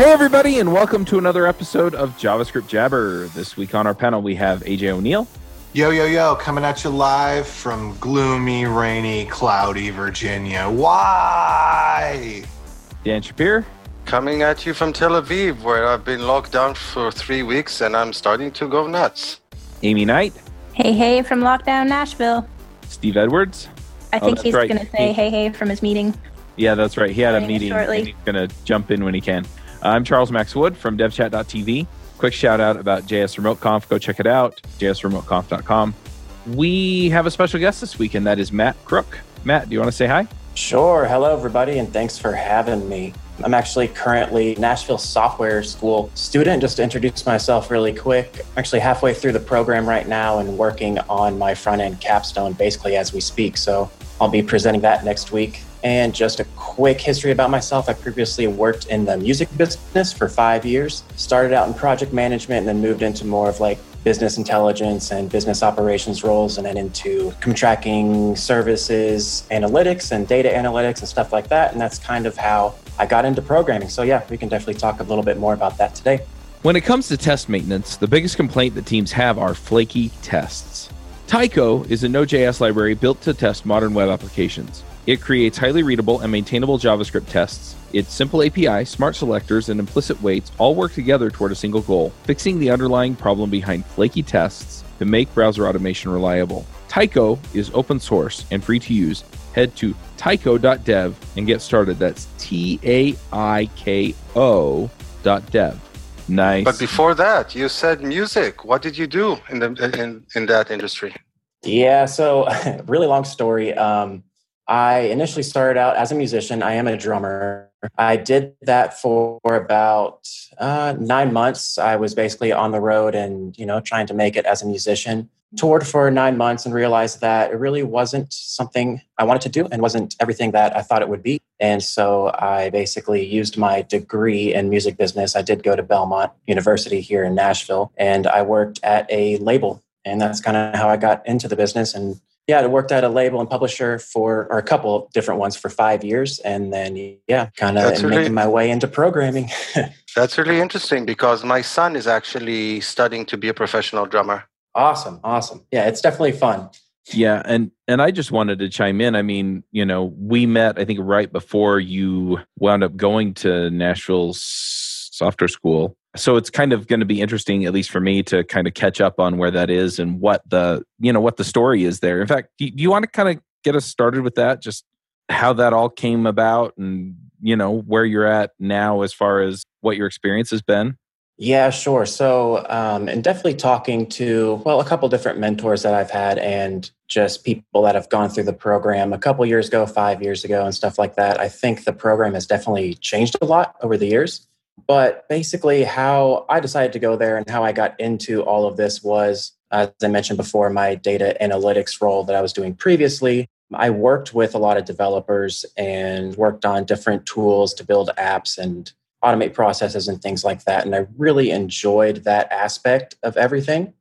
Hey, everybody, and welcome to another episode of JavaScript Jabber. This week on our panel, we have AJ O'Neal. Yo, yo, yo, coming at you live from gloomy, rainy, cloudy Virginia. Why? Dan Shappir. Coming at you from Tel Aviv, where I've been locked down for three weeks and I'm starting to go nuts. Aimee Knight. Hey, hey, from Lockdown Nashville. Steve Edwards. I Oh, think that's he's right. going to say He- hey, hey from his meeting. Yeah, that's right. He had a meeting shortly. and he's going to jump in when he can. I'm Charles Max Wood from devchat.tv. Quick shout out about JS Remote Conf. Go check it out, jsremoteconf.com. We have a special guest this week, and that is Matt Crook. Matt, do you want to say hi? Sure. Hello, everybody, and thanks for having me. I'm actually currently Nashville Software School student. Just to introduce myself really quick, I'm actually halfway through the program right now and working on my front end capstone basically as we speak. So I'll be presenting that next week. And just a quick history about myself. I previously worked in the music business for five years. Started out in project management and then moved into more of like business intelligence and business operations roles, and then into contracting services, analytics, and data analytics and stuff like that. And that's kind of how I got into programming. So, yeah, we can definitely talk a little bit more about that today. When it comes to test maintenance, the biggest complaint that teams have are flaky tests. Taiko is a Node.js library built to test modern web applications. It creates highly readable and maintainable JavaScript tests. Its simple API, smart selectors, and implicit waits all work together toward a single goal fixing the underlying problem behind flaky tests to make browser automation reliable. Taiko is open source and free to use. Head to taiko.dev and get started. That's T A I K O dot dev. Nice. But before that, you said music. What did you do in the in, in that industry? Yeah, so really long story. Um, I initially started out as a musician. I am a drummer. I did that for about uh, nine months. I was basically on the road and you know trying to make it as a musician. Toured for nine months and realized that it really wasn't something I wanted to do and wasn't everything that I thought it would be. And so I basically used my degree in music business. I did go to Belmont University here in Nashville, and I worked at a label and that's kind of how I got into the business. And yeah, I worked at a label and publisher for, or a couple of different ones for five years, and then yeah, kind of That's making my way into programming. That's really interesting because my son is actually studying to be a professional drummer. awesome, awesome. Yeah, it's definitely fun. Yeah, and and I just wanted to chime in. I mean, you know, we met I think right before you wound up going to Nashville's software school. So it's kind of going to be interesting at least for me to kind of catch up on where that is and what the, you know, what the story is there. In fact, do you, want to kind of get us started with that just how that all came about and, you know, where you're at now as far as what your experience has been? Yeah, sure. So, um, and definitely talking to, well, a couple different mentors that I've had and just people that have gone through the program a couple years ago, five years ago, and stuff like that. I think the program has definitely changed a lot over the years. But basically, how I decided to go there and how I got into all of this was, as I mentioned before, my data analytics role that I was doing previously. I worked with a lot of developers and worked on different tools to build apps and automate processes and things like that. And I really enjoyed that aspect of everything.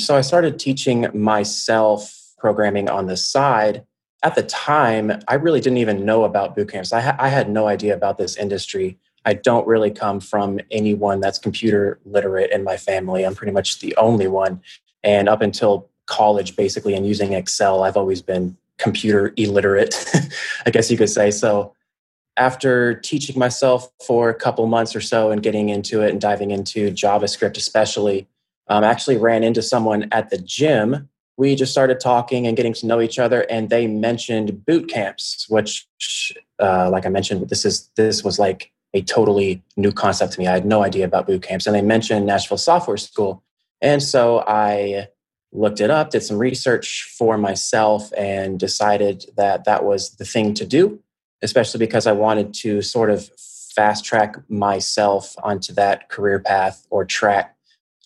So I started teaching myself programming on the side. At the time, I really didn't even know about boot camps. I, ha- I had no idea about this industry. I don't really come from anyone that's computer literate in my family. I'm pretty much the only one. And up until college, basically, and using Excel, I've always been computer illiterate, I guess you could say. So after teaching myself for a couple months or so and getting into it and diving into JavaScript, especially, um, I actually ran into someone at the gym. We just started talking and getting to know each other, and they mentioned boot camps, which, uh, like I mentioned, this is this was like a totally new concept to me. I had no idea about boot camps, and they mentioned Nashville Software School, and so I looked it up, did some research for myself, and decided that that was the thing to do especially because I wanted to sort of fast track myself onto that career path or track.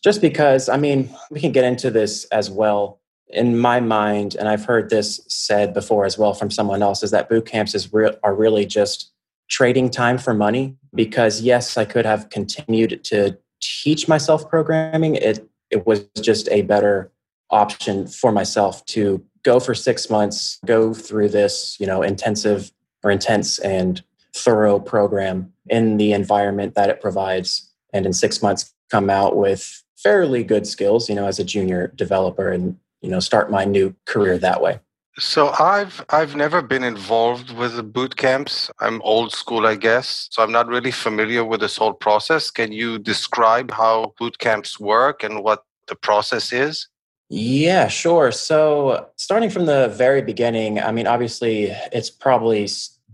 Just because, I mean, we can get into this as well. In my mind, and I've heard this said before as well from someone else, is that boot camps is re- are really just trading time for money. Because yes, I could have continued to teach myself programming. It it was just a better option for myself to go for six months, go through this, you know, intensive or intense and thorough program in the environment that it provides. And in six months, come out with fairly good skills, you know, as a junior developer and, you know, start my new career that way. So I've I've never been involved with the boot camps. I'm old school, I guess. So I'm not really familiar with this whole process. Can you describe how boot camps work and what the process is? Yeah, sure. So starting from the very beginning, I mean, obviously it's probably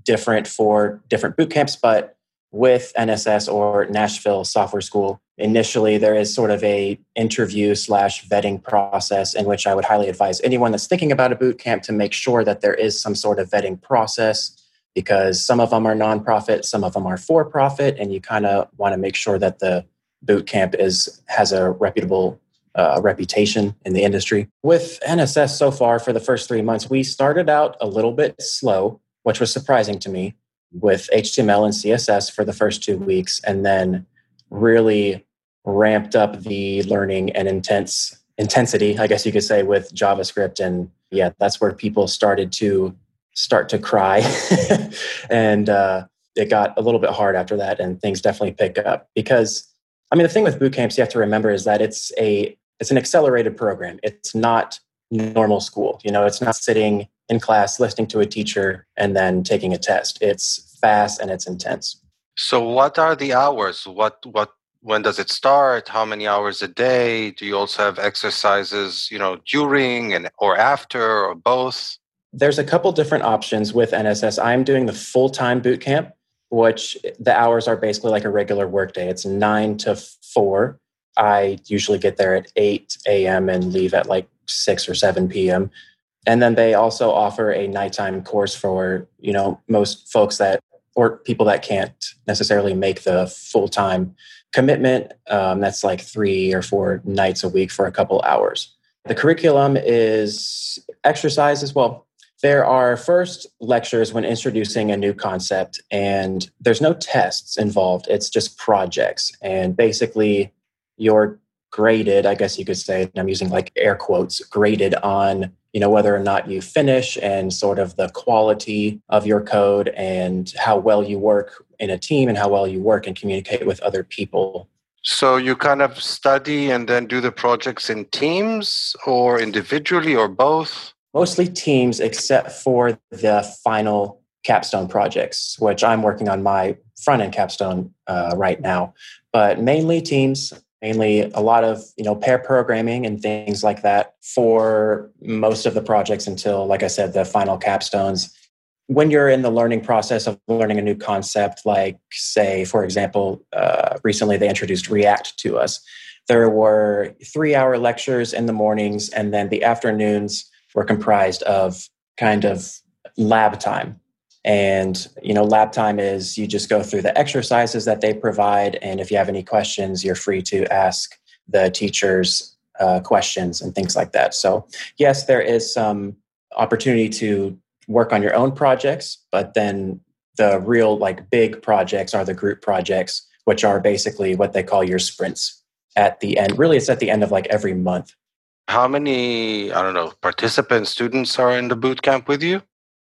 different for different boot camps, but with NSS or Nashville Software School, initially there is sort of a interview slash vetting process in which I would highly advise anyone that's thinking about a boot camp to make sure that there is some sort of vetting process because some of them are nonprofit, some of them are for profit, and you kind of want to make sure that the boot camp is has a reputable uh, reputation in the industry. With NSS so far for the first three months, we started out a little bit slow, which was surprising to me with HTML and CSS for the first two weeks, and then really ramped up the learning and intense intensity, I guess you could say, with JavaScript. And yeah, that's where people started to start to cry, and uh, it got a little bit hard after that, and things definitely pick up because. I mean, the thing with boot camps you have to remember is that it's a it's an accelerated program. It's not normal school. You know, it's not sitting in class listening to a teacher and then taking a test. It's fast and it's intense. So what are the hours? What what when does it start? How many hours a day? Do you also have exercises, you know, during and or after or both? There's a couple different options with NSS. I'm doing the full-time boot camp, which the hours are basically like a regular workday. It's 9 to 4. I usually get there at 8 a.m. and leave at like 6 or 7 p.m and then they also offer a nighttime course for you know most folks that or people that can't necessarily make the full-time commitment um, that's like three or four nights a week for a couple hours. The curriculum is exercise as well. There are first lectures when introducing a new concept and there's no tests involved. It's just projects. And basically you're graded i guess you could say and i'm using like air quotes graded on you know whether or not you finish and sort of the quality of your code and how well you work in a team and how well you work and communicate with other people. So you kind of study and then do the projects in teams or individually or both? Mostly teams except for the final capstone projects which i'm working on my front end capstone uh, right now. But mainly teams mainly a lot of you know pair programming and things like that for most of the projects until like i said the final capstones. When you're in the learning process of learning a new concept like say for example uh, recently they introduced react to us. There were three hour lectures in the mornings and then the afternoons were comprised of kind of lab time and you know, lab time is you just go through the exercises that they provide, and if you have any questions, you're free to ask the teachers uh, questions and things like that. So yes, there is some opportunity to work on your own projects, but then the real like big projects are the group projects, which are basically what they call your sprints at the end. Really, it's at the end of like every month. How many, I don't know, participants, students are in the boot camp with you?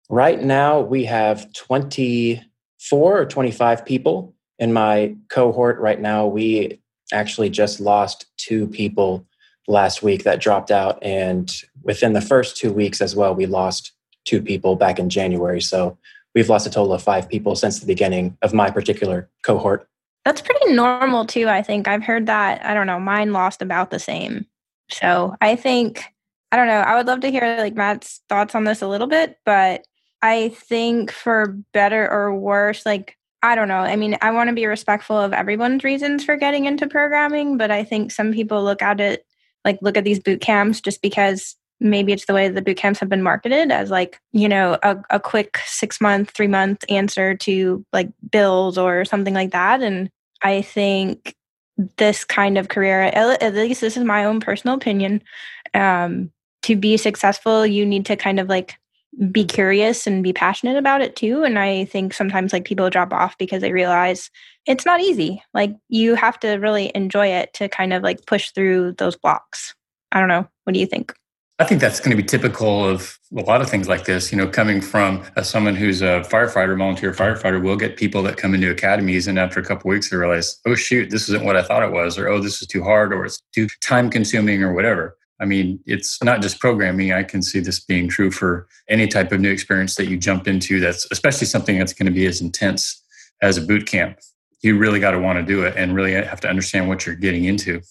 Right now, we have 24 or 25 people in my cohort. Right now, we actually just lost two people last week that dropped out. And within the first two weeks as well, we lost two people back in January. So we've lost a total of five people since the beginning of my particular cohort. That's pretty normal too, I think. I've heard that. I don't know, mine lost about the same. So I think, I don't know, I would love to hear like Matt's thoughts on this a little bit, but I think for better or worse, like I don't know. I mean, I want to be respectful of everyone's reasons for getting into programming, but I think some people look at it like look at these boot camps just because maybe it's the way the boot camps have been marketed as like, you know, a, a quick six month, three month answer to like bills or something like that. And I think this kind of career, at least this is my own personal opinion, um, to be successful, you need to kind of like be curious and be passionate about it too. And I think sometimes like people drop off because they realize it's not easy. Like you have to really enjoy it to kind of like push through those blocks. I don't know. What do you think? I think that's going to be typical of a lot of things like this. You know, coming from as someone who's a firefighter, volunteer firefighter, we'll get people that come into academies, and after a couple weeks, they realize, "Oh shoot, this isn't what I thought it was," or "Oh, this is too hard," or "It's too time consuming," or whatever. I mean, it's not just programming. I can see this being true for any type of new experience that you jump into. That's especially something that's going to be as intense as a boot camp. You really got to want to do it and really have to understand what you're getting into.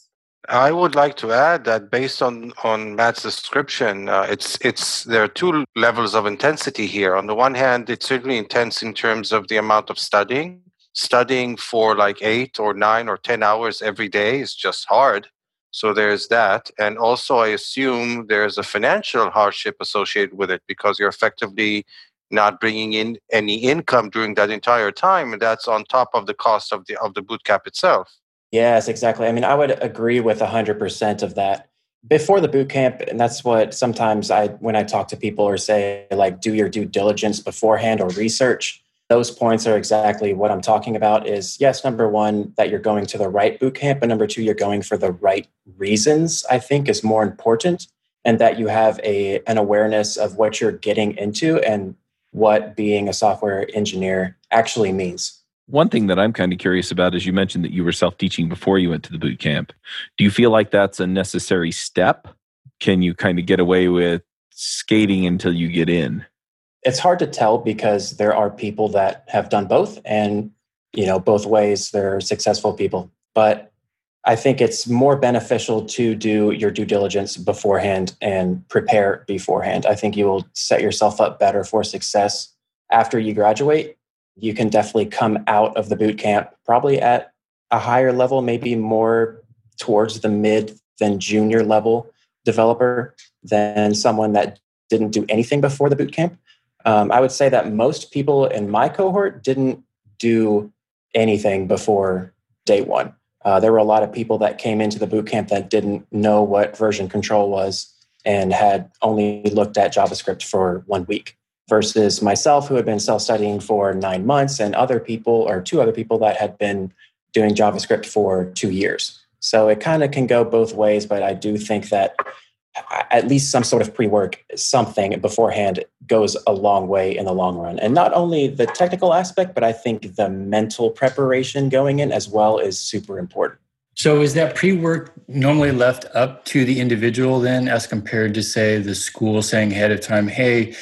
I would like to add that based on on Matt's description, uh, it's it's there are two levels of intensity here. On the one hand, it's certainly intense in terms of the amount of studying. Studying for like eight or nine or ten hours every day is just hard. So there's that, and also I assume there's a financial hardship associated with it because you're effectively not bringing in any income during that entire time, and that's on top of the cost of the of the boot camp itself. Yes, exactly. I mean, I would agree with 100% of that. Before the boot camp, and that's what sometimes I, when I talk to people or say, like, do your due diligence beforehand or research, those points are exactly what I'm talking about. Is yes, number one, that you're going to the right boot camp, but number two, you're going for the right reasons, I think is more important. And that you have a, an awareness of what you're getting into and what being a software engineer actually means one thing that I'm kind of curious about is you mentioned that you were self teaching before you went to the boot camp. Do you feel like that's a necessary step? Can you kind of get away with skating until you get in? It's hard to tell because there are people that have done both, and you know both ways. They're successful people, but I think it's more beneficial to do your due diligence beforehand and prepare beforehand. I think you will set yourself up better for success after you graduate you can definitely come out of the boot camp probably at a higher level, maybe more towards the mid than junior level developer than someone that didn't do anything before the boot camp. Um, I would say that most people in my cohort didn't do anything before day one. Uh, there were a lot of people that came into the boot camp that didn't know what version control was and had only looked at JavaScript for one week versus myself, who had been self studying for nine months, and other people, or two other people that had been doing JavaScript for two years. So it kind of can go both ways, but I do think that at least some sort of pre work, something beforehand goes a long way in the long run. And not only the technical aspect, but I think the mental preparation going in as well is super important. So is that pre-work normally left up to the individual then as compared to say the school saying ahead of time, hey,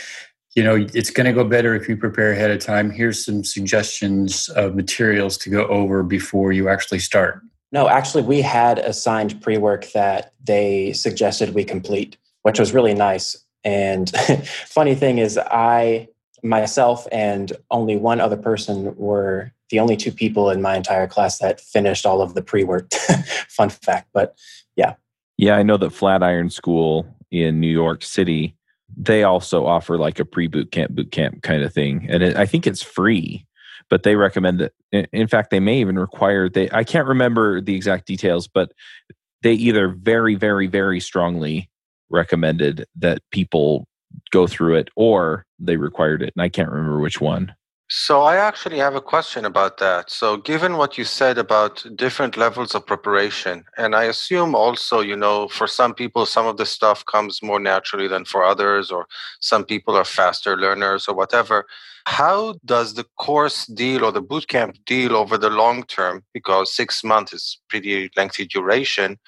you know it's going to go better if you prepare ahead of time here's some suggestions of materials to go over before you actually start no actually we had assigned pre-work that they suggested we complete which was really nice. And funny thing is i myself and only one other person were the only two people in my entire class that finished all of the pre-work. Fun fact but yeah. Yeah i know that flatiron school in new york city they also offer like a pre boot camp boot camp kind of thing. And it, i think it's free but they recommend that in fact they may even require they i can't remember the exact details but they either very very very strongly recommended that people go through it or they required it and i can't remember which one so I actually have a question about that. So given what you said about different levels of preparation, and I assume also, you know, for some people some of the stuff comes more naturally than for others, or some people are faster learners or whatever. How does the course deal or the bootcamp deal over the long term? Because six months is pretty lengthy duration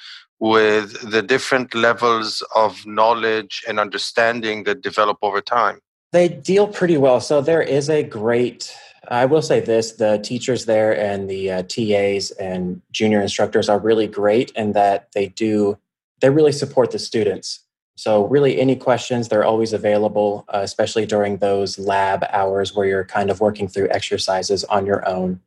with the different levels of knowledge and understanding that develop over time. They deal pretty well. So there is a great, I will say this the teachers there and the uh, TAs and junior instructors are really great in that they do, they really support the students. So, really, any questions, they're always available, uh, especially during those lab hours where you're kind of working through exercises on your own.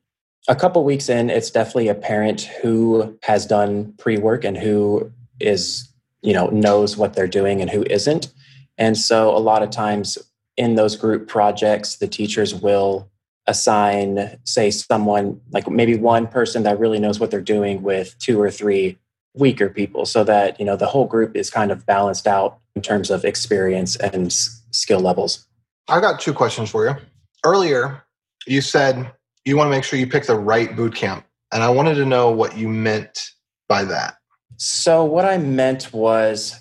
A couple weeks in, it's definitely a parent who has done pre work and who is, you know, knows what they're doing and who isn't. And so, a lot of times, in those group projects, the teachers will assign, say, someone like maybe one person that really knows what they're doing with two or three weaker people so that you know the whole group is kind of balanced out in terms of experience and s- skill levels. I got two questions for you. Earlier you said you want to make sure you pick the right boot camp and i wanted to know what you meant by that. So what i meant was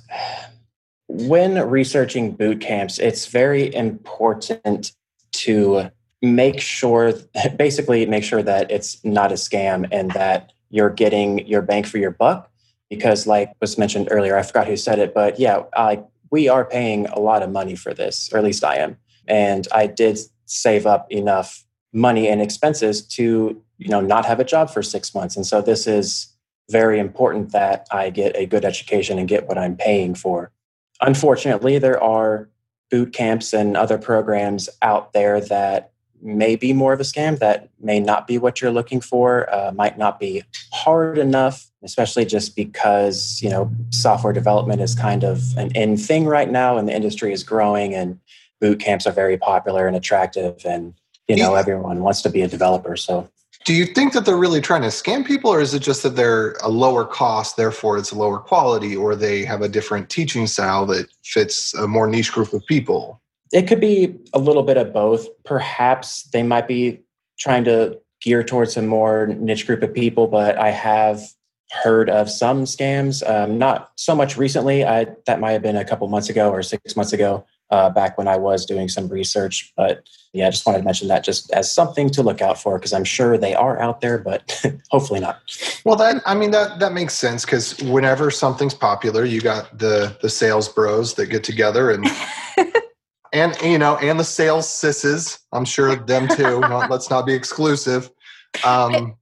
when researching boot camps, it's very important to make sure, basically, make sure that it's not a scam and that you're getting your bang for your buck. Because, like was mentioned earlier, I forgot who said it, but yeah, I, we are paying a lot of money for this, or at least I am. And I did save up enough money and expenses to, you know, not have a job for six months. And so this is very important that I get a good education and get what I'm paying for. Unfortunately, there are boot camps and other programs out there that may be more of a scam that may not be what you're looking for uh, might not be hard enough especially just because you know software development is kind of an in thing right now and the industry is growing and boot camps are very popular and attractive and you know everyone wants to be a developer so do you think that they're really trying to scam people, or is it just that they're a lower cost, therefore it's a lower quality, or they have a different teaching style that fits a more niche group of people? It could be a little bit of both. Perhaps they might be trying to gear towards a more niche group of people, but I have heard of some scams. Um, not so much recently. I, that might have been a couple months ago or six months ago uh, back when I was doing some research. But yeah, I just wanted to mention that just as something to look out for because I'm sure they are out there, but hopefully not. Well, that I mean that that makes sense because whenever something's popular, you got the the sales bros that get together and. and you know, and the sales sisses, I'm sure them too. not, let's not be exclusive. Um,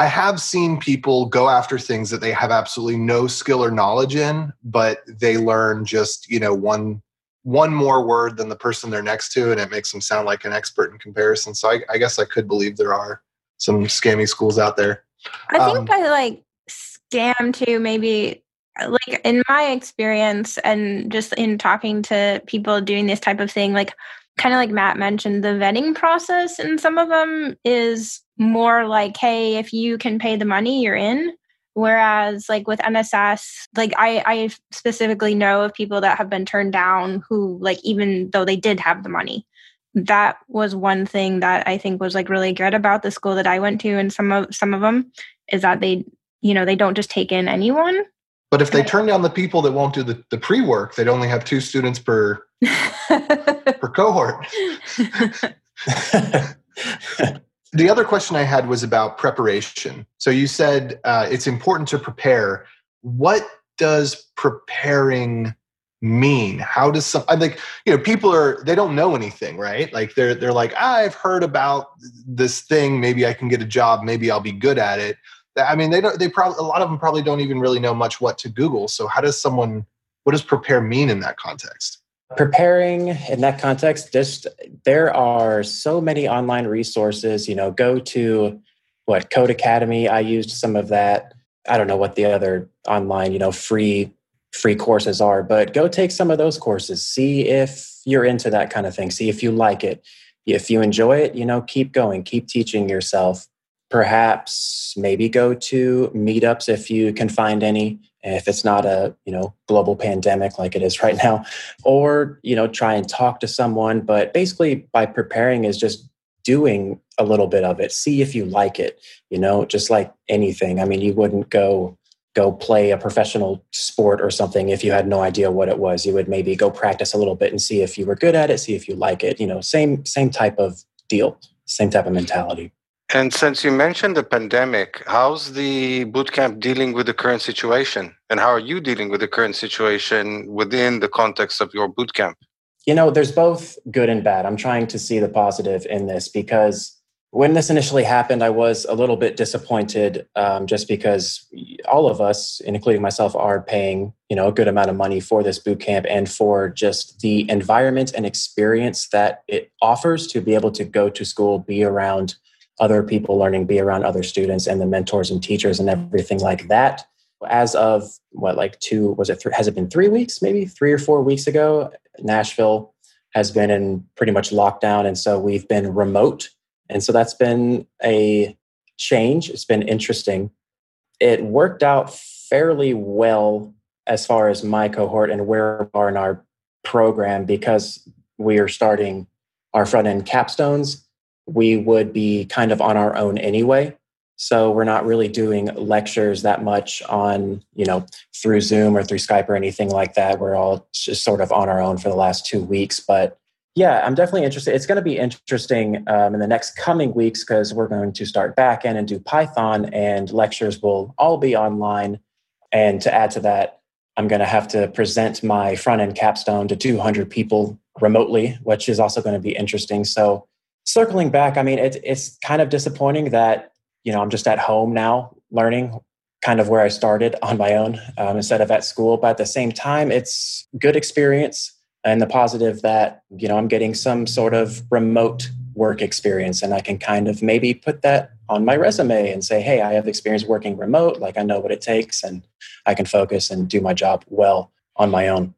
I have seen people go after things that they have absolutely no skill or knowledge in, but they learn just, you know, one one more word than the person they're next to, and it makes them sound like an expert in comparison. So I, I guess I could believe there are some scammy schools out there. I think um, I like scam too, maybe like in my experience and just in talking to people doing this type of thing, like kind of like Matt mentioned, the vetting process in some of them is more like, hey, if you can pay the money, you're in. Whereas, like with NSS, like I, I specifically know of people that have been turned down who, like, even though they did have the money, that was one thing that I think was like really good about the school that I went to, and some of some of them is that they, you know, they don't just take in anyone. But if they turn down the people that won't do the, the pre work, they'd only have two students per per cohort. the other question I had was about preparation. So you said uh, it's important to prepare. What does preparing mean? How does some I like you know people are they don't know anything, right? Like they're they're like I've heard about this thing. Maybe I can get a job. Maybe I'll be good at it. I mean, they don't. They probably a lot of them probably don't even really know much what to Google. So how does someone? What does prepare mean in that context? Preparing in that context just there are so many online resources you know go to what Codecademy i used some of that. I don't know what the other online you know free free courses are but go take some of those courses. See if you're into that kind of thing. See if you like it. If you enjoy it you know keep going. Keep teaching yourself. Perhaps maybe go to meetups if you can find any if it's not a you know global pandemic like it is right now or you know try and talk to someone but basically by preparing is just doing a little bit of it. See if you like it you know just like anything. I mean you wouldn't go go play a professional sport or something if you had no idea what it was. You would maybe go practice a little bit and see if you were good at it see if you like it you know same same type of deal same type of mentality and since you mentioned the pandemic, how's the bootcamp dealing with the current situation? And how are you dealing with the current situation within the context of your bootcamp? You know, there's both good and bad. I'm trying to see the positive in this because when this initially happened, I was a little bit disappointed um, just because all of us, including myself, are paying you know a good amount of money for this boot camp and for just the environment and experience that it offers to be able to go to school, be around other people learning, be around other students and the mentors and teachers and everything like that. As of what, like two, was it, three, has it been three weeks, maybe three or four weeks ago? Nashville has been in pretty much lockdown. And so we've been remote. And so that's been a change. It's been interesting. It worked out fairly well as far as my cohort and where we are in our program because we are starting our front end capstones we would be kind of on our own anyway. So we're not really doing lectures that much on, you know, through Zoom or through Skype or anything like that. We're all just sort of on our own for the last two weeks. But yeah, I'm definitely interested. It's going to be interesting um, in the next coming weeks because we're going to start back in and do Python, and lectures will all be online. And to add to that, I'm going to have to present my front end capstone to 200 people remotely, which is also going to be interesting. So, circling back, I mean, it, it's kind of disappointing that you know I'm just at home now learning, kind of where I started on my own um, instead of at school. But at the same time, it's good experience and the positive that you know i'm getting some sort of remote work experience. And i can kind of maybe put that on my resume and say hey i have experience working remote. Like i know what it takes and i can focus and do my job well on my own.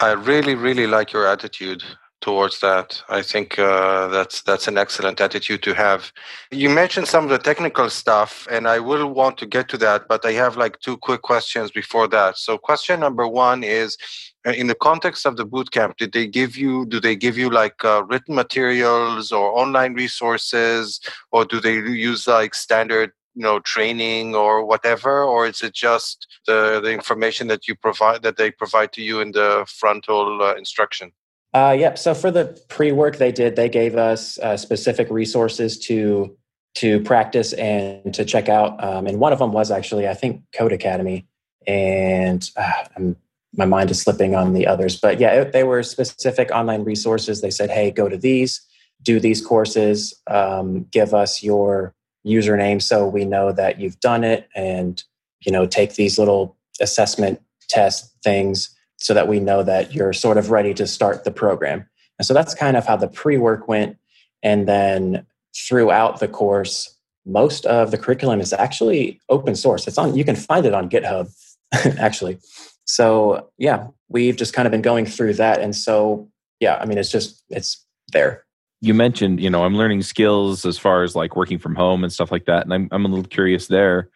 I really really like your attitude towards that. I think uh, that's that's an excellent attitude to have. You mentioned some of the technical stuff and i will want to get to that but i have like two quick questions before that. So question number one is uh, in the context of the bootcamp did they give you do they give you like uh, written materials or online resources? Or do they use like standard you know training or whatever? Or is it just the the information that you provide that they provide to you in the frontal uh, instruction uh, yep so for the pre-work they did they gave us uh, specific resources to to practice and to check out um, and one of them was actually i think Codecademy. and uh, my mind is slipping on the others. But yeah, it, they were specific online resources. They said, hey, go to these, do these courses, um, give us your username so we know that you've done it, and you know, take these little assessment test things so that we know that you're sort of ready to start the program. And so that's kind of how the pre-work went. And then throughout the course, most of the curriculum is actually open source. It's on you can find it on GitHub, actually. So yeah, we've just kind of been going through that. And so yeah, I mean it's just it's there. You mentioned, you know, I'm learning skills as far as like working from home and stuff like that. And I'm I'm a little curious there.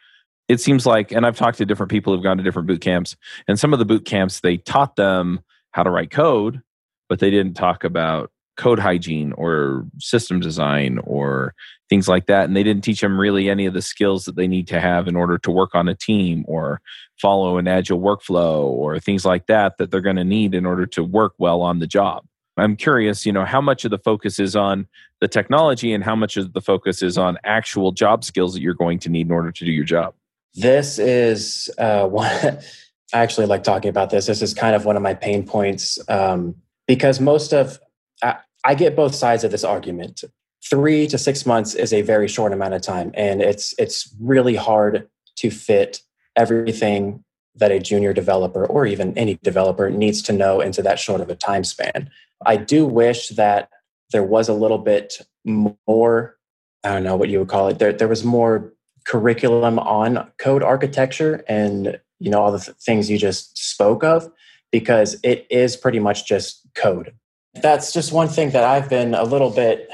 It seems like, and I've talked to different people who've gone to different boot camps, and some of the boot camps they taught them how to write code, but they didn't talk about code hygiene or system design or things like that. And they didn't teach them really any of the skills that they need to have in order to work on a team or follow an agile workflow or things like that that they're going to need in order to work well on the job. I'm curious, you know, how much of the focus is on the technology and how much of the focus is on actual job skills that you're going to need in order to do your job? This is uh, one. I actually like talking about this. This is kind of one of my pain points um, because most of I, I get both sides of this argument. Three to six months is a very short amount of time, and it's it's really hard to fit everything that a junior developer or even any developer needs to know into that short of a time span. I do wish that there was a little bit more, I don't know what you would call it, there, there was more curriculum on code architecture and you know all the th- things you just spoke of because it is pretty much just code that's just one thing that i've been a little bit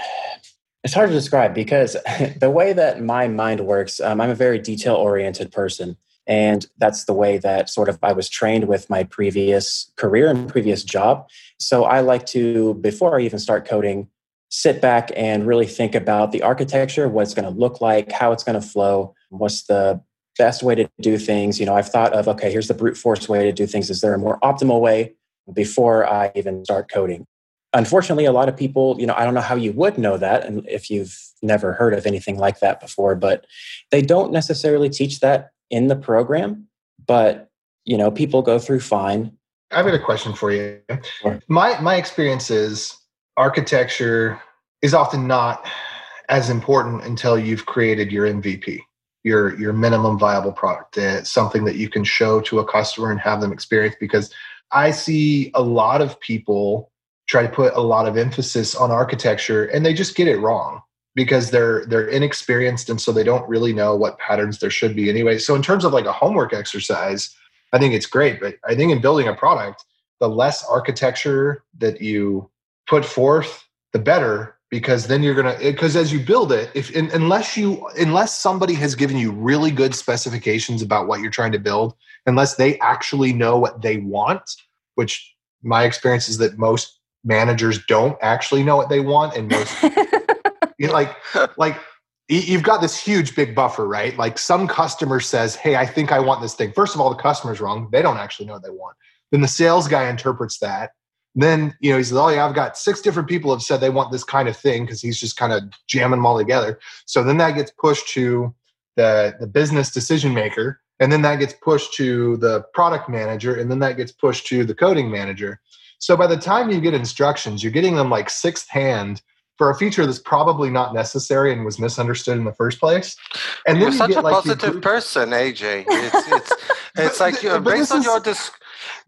it's hard to describe because the way that my mind works um, i'm a very detail oriented person and that's the way that sort of I was trained with my previous career and previous job. So I like to, before I even start coding, sit back and really think about the architecture, what it's going to look like, how it's going to flow, what's the best way to do things. You know, I've thought of, okay, here's the brute force way to do things. Is there a more optimal way before I even start coding? Unfortunately, a lot of people, you know, I don't know how you would know that and if you've never heard of anything like that before, but they don't necessarily teach that in the program, but you know, people go through fine. I've got a question for you. Sure. My my experience is architecture is often not as important until you've created your MVP, your your minimum viable product. It's something that you can show to a customer and have them experience because I see a lot of people try to put a lot of emphasis on architecture and they just get it wrong because they're they're inexperienced and so they don't really know what patterns there should be anyway so in terms of like a homework exercise i think it's great but i think in building a product the less architecture that you put forth the better because then you're gonna eh, because as you build it if in, unless you unless somebody has given you really good specifications about what you're trying to build unless they actually know what they want which my experience is that most managers don't actually know what they want and most you know, like like you've got this huge big buffer, right? Like some customer says, Hey, I think I want this thing. First of all, the customer's wrong. They don't actually know what they want. Then the sales guy interprets that. Then, you know, he says, Oh, yeah, I've got six different people have said they want this kind of thing because he's just kind of jamming them all together. So then that gets pushed to the, the business decision maker. And then that gets pushed to the product manager. And then that gets pushed to the coding manager. So by the time you get instructions, you're getting them like sixth hand for a feature that's probably not necessary and was misunderstood in the first place. And you're such you a like positive person, AJ. It's it's, it's like you based on is... your dis-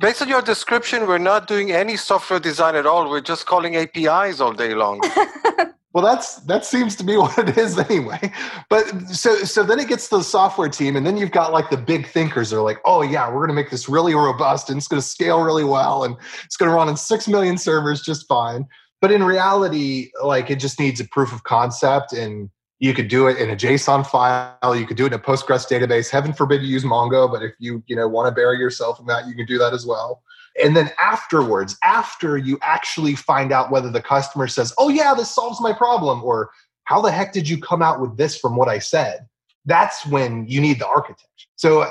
based on your description, we're not doing any software design at all. We're just calling APIs all day long. well, that's that seems to be what it is anyway. But so so then it gets to the software team, and then you've got like the big thinkers are like, oh yeah, we're going to make this really robust and it's going to scale really well, and it's going to run on six million servers just fine but in reality like it just needs a proof of concept and you could do it in a json file you could do it in a postgres database heaven forbid you use mongo but if you you know want to bury yourself in that you can do that as well and then afterwards after you actually find out whether the customer says oh yeah this solves my problem or how the heck did you come out with this from what i said that's when you need the architecture so uh,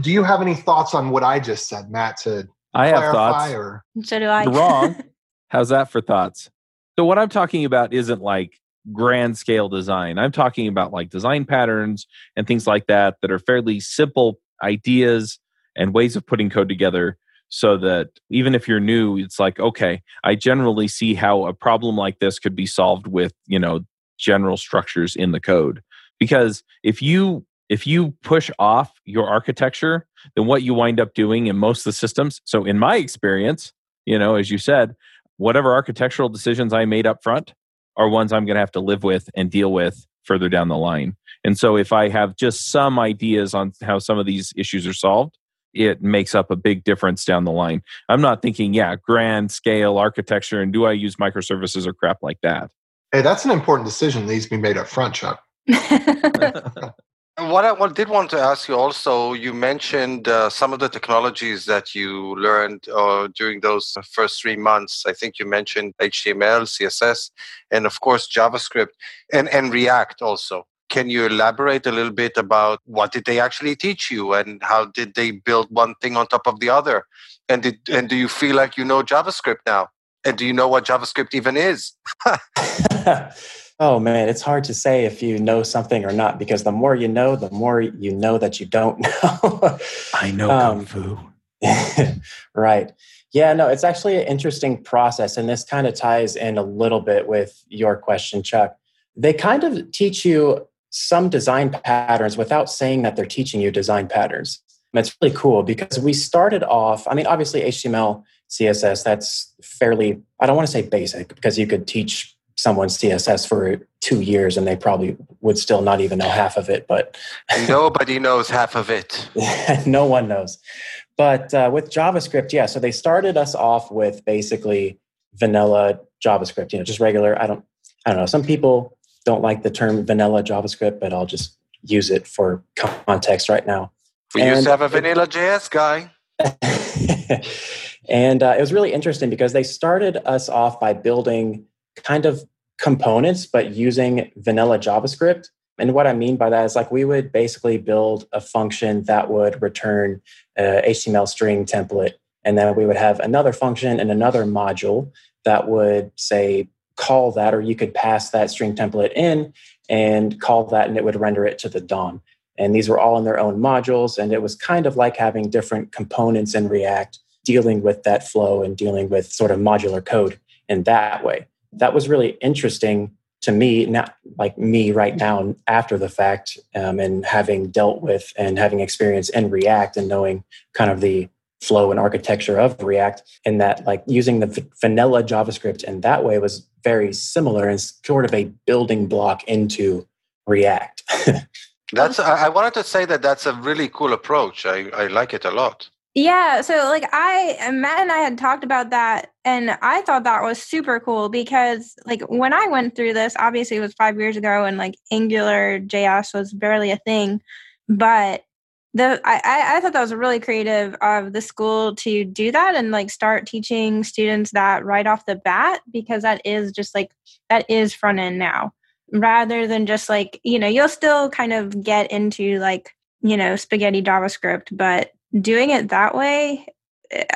do you have any thoughts on what i just said matt to I have thoughts. Or? So do I. Wrong. How's that for thoughts? So, what I'm talking about isn't like grand scale design. I'm talking about like design patterns and things like that that are fairly simple ideas and ways of putting code together so that even if you're new it's like okay i generally see how a problem like this could be solved with you know general structures in the code because if you if you push off your architecture then what you wind up doing in most of the systems so in my experience you know as you said whatever architectural decisions I made up front are ones I'm going to have to live with and deal with further down the line. And so if I have just some ideas on how some of these issues are solved, it makes up a big difference down the line. I'm not thinking, yeah, grand scale architecture and do I use microservices or crap like that. Hey, that's an important decision that needs to be made up front, Chuck. What I did want to ask you also, you mentioned uh, some of the technologies that you learned uh, during those first three months. I think you mentioned HTML, CSS, and of course JavaScript and, and React also. Can you elaborate a little bit about what did they actually teach you and how did they build one thing on top of the other? And did, and do you feel like you know JavaScript now? And do you know what JavaScript even is? Oh man, it's hard to say if you know something or not because the more you know, the more you know that you don't know. I know um, kung fu. right. Yeah, no, it's actually an interesting process. And this kind of ties in a little bit with your question, Chuck. They kind of teach you some design patterns without saying that they're teaching you design patterns. And it's really cool because we started off, I mean, obviously HTML, CSS, that's fairly, I don't want to say basic because you could teach someone's CSS for two years and they probably would still not even know half of it. But nobody knows half of it. no one knows. But uh, with JavaScript, yeah. So they started us off with basically vanilla JavaScript. You know, just regular. I don't. I don't know. Some people don't like the term vanilla JavaScript, but I'll just use it for context right now. We and used to have a vanilla JS guy. and uh, it was really interesting because they started us off by building kind of components, but using vanilla JavaScript. And what I mean by that is like we would basically build a function that would return uh, a HTML string template. And then we would have another function and another module that would say, call that, or you could pass that string template in and call that, and it would render it to the DOM. And these were all in their own modules. And it was kind of like having different components in React dealing with that flow and dealing with sort of modular code in that way that was really interesting to me not like me right now after the fact um, and having dealt with and having experience in react and knowing kind of the flow and architecture of react and that like using the vanilla javascript in that way was very similar and sort of a building block into react. That's i wanted to say that that's a really cool approach. I, I like it a lot yeah, so like I uh, Matt and I had talked about that and I thought that was super cool because like when I went through this, obviously it was 5 years ago and like Angular JS was barely a thing, but the I I thought that was really creative of the school to do that and like start teaching students that right off the bat because that is just like that is front end now. rather than just like, you know, you'll still kind of get into like, you know, spaghetti JavaScript, but doing it that way,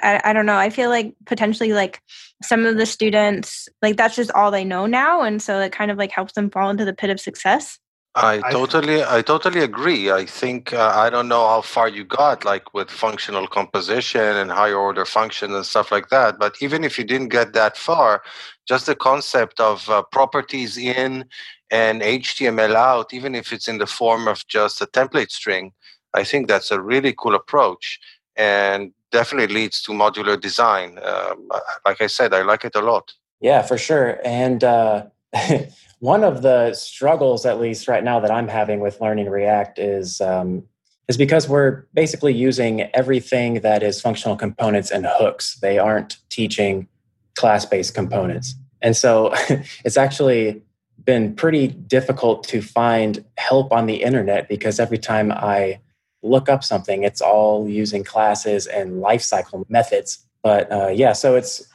I, I don't know. I feel like potentially like some of the students, like that's just all they know now. And so it kind of like helps them fall into the pit of success. I totally, I totally agree. I think uh, I don't know how far you got, like with functional composition and higher order functions and stuff like that. But even if you didn't get that far, just the concept of uh, properties in and HTML out, even if it's in the form of just a template string, I think that's a really cool approach and definitely leads to modular design. Um, like I said, I like it a lot. Yeah, for sure. And uh, one of the struggles, at least right now, that I'm having with learning React is um, is because we're basically using everything that is functional components and hooks. They aren't teaching class based components, and so it's actually been pretty difficult to find help on the internet because every time I look up something, it's all using classes and lifecycle methods. But uh, yeah, so it's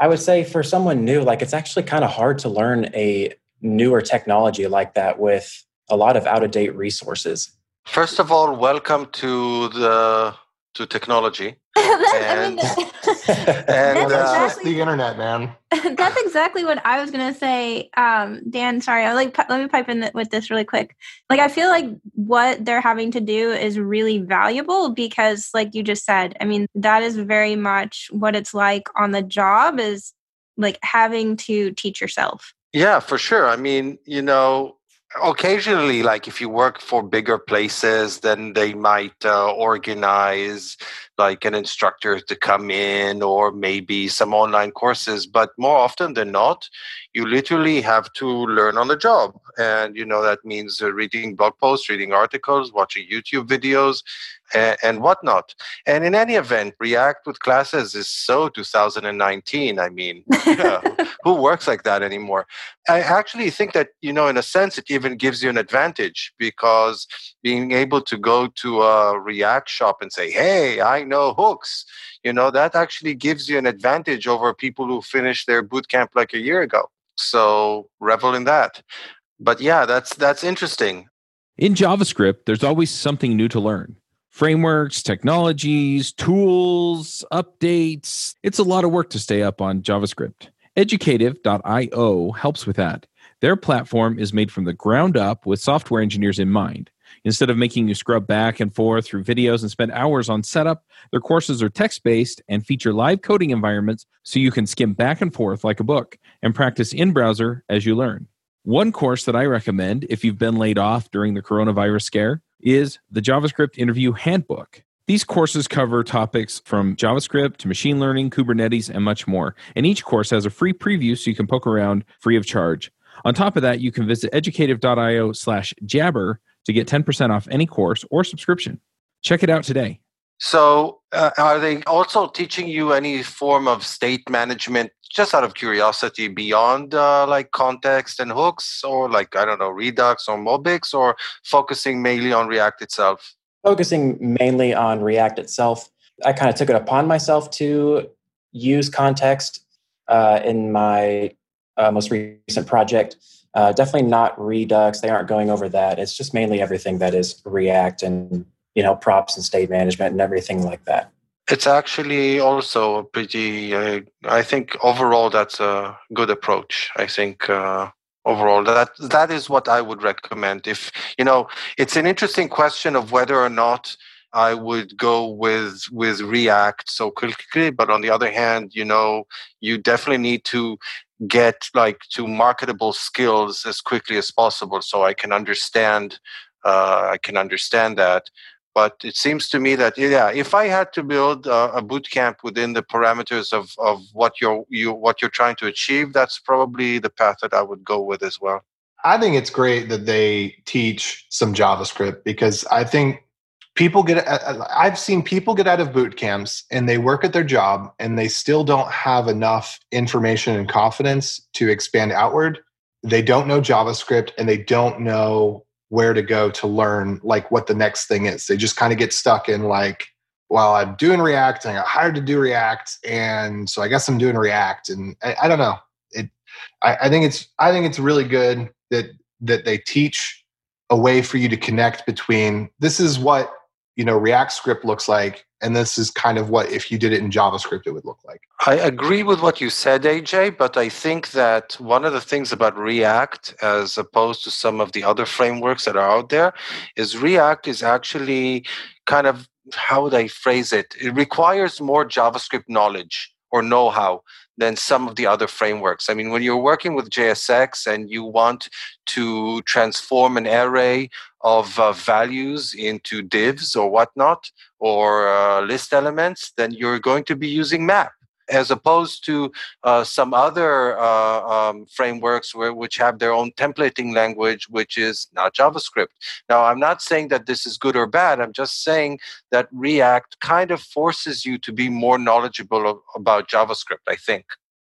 I would say for someone new, like it's actually kind of hard to learn a newer technology like that with a lot of out of date resources. First of all, welcome to the to technology. and, and uh, just the internet, man. That's exactly what I was gonna say. Um, Dan, sorry, I like let me pipe in with this really quick. Like, I feel like what they're having to do is really valuable because, like you just said, I mean, that is very much what it's like on the job. Is like having to teach yourself. Yeah, for sure. I mean, you know, occasionally like if you work for bigger places then they might uh, organize like an instructor to come in or maybe some online courses but more often than not you literally have to learn on the job and you know that means uh, reading blog posts reading articles watching youtube videos and, and whatnot. And in any event react with classes is so 2019 i mean yeah, who works like that anymore? I actually think that you know in a sense it even gives you an advantage because being able to go to a react shop and say hey i know hooks you know that actually gives you an advantage over people who finished their boot camp like a year ago. So revel in that but yeah that's that's interesting. In javascript there's always something new to learn. Frameworks technologies tools updates. It's a lot of work to stay up on javascript. Educative.io helps with that. Their platform is made from the ground up with software engineers in mind. Instead of making you scrub back and forth through videos and spend hours on setup, their courses are text based and feature live coding environments so you can skim back and forth like a book and practice in browser as you learn. One course that I recommend if you've been laid off during the coronavirus scare is the JavaScript Interview Handbook. These courses cover topics from JavaScript to machine learning, Kubernetes, and much more. And each course has a free preview so you can poke around free of charge. On top of that, you can visit educative.io slash jabber to get 10% off any course or subscription. Check it out today. So, uh, are they also teaching you any form of state management, just out of curiosity, beyond uh, like context and hooks, or like, I don't know, Redux or MobX, or focusing mainly on React itself? Focusing mainly on React itself. I kind of took it upon myself to use context uh, in my uh, most recent project. Uh, definitely not Redux. They aren't going over that. It's just mainly everything that is React and you know props and state management and everything like that. It's actually also a pretty. Uh, I think overall that's a good approach. I think uh, overall that that is what I would recommend. If you know, it's an interesting question of whether or not I would go with with React so quickly. But on the other hand, you know, you definitely need to get like to marketable skills as quickly as possible so i can understand uh, i can understand that but it seems to me that yeah if i had to build a, a boot camp within the parameters of, of what you're you what you're trying to achieve that's probably the path that i would go with as well. I think it's great that they teach some javascript because i think people get uh, uh, i've seen people get out of boot camps and they work at their job and they still don't have enough information and confidence to expand outward. They don't know javascript and they don't know where to go to learn like what the next thing is. They just kind of get stuck in like well i'm doing react and i got hired to do react and so i guess i'm doing react and i, I don't know. It I, I think it's i think it's really good that that they teach a way for you to connect between this is what you know react script looks like and this is kind of what if you did it in javascript it would look like i agree with what you said aj but i think that one of the things about react as opposed to some of the other frameworks that are out there is react is actually kind of how would i phrase it it requires more javascript knowledge or know-how than some of the other frameworks. I mean, when you're working with JSX and you want to transform an array of uh, values into divs or whatnot, or uh, list elements, then you're going to be using map as opposed to uh, some other uh, um, frameworks where, which have their own templating language, which is not JavaScript. Now, I'm not saying that this is good or bad. I'm just saying that React kind of forces you to be more knowledgeable of, about JavaScript, I think.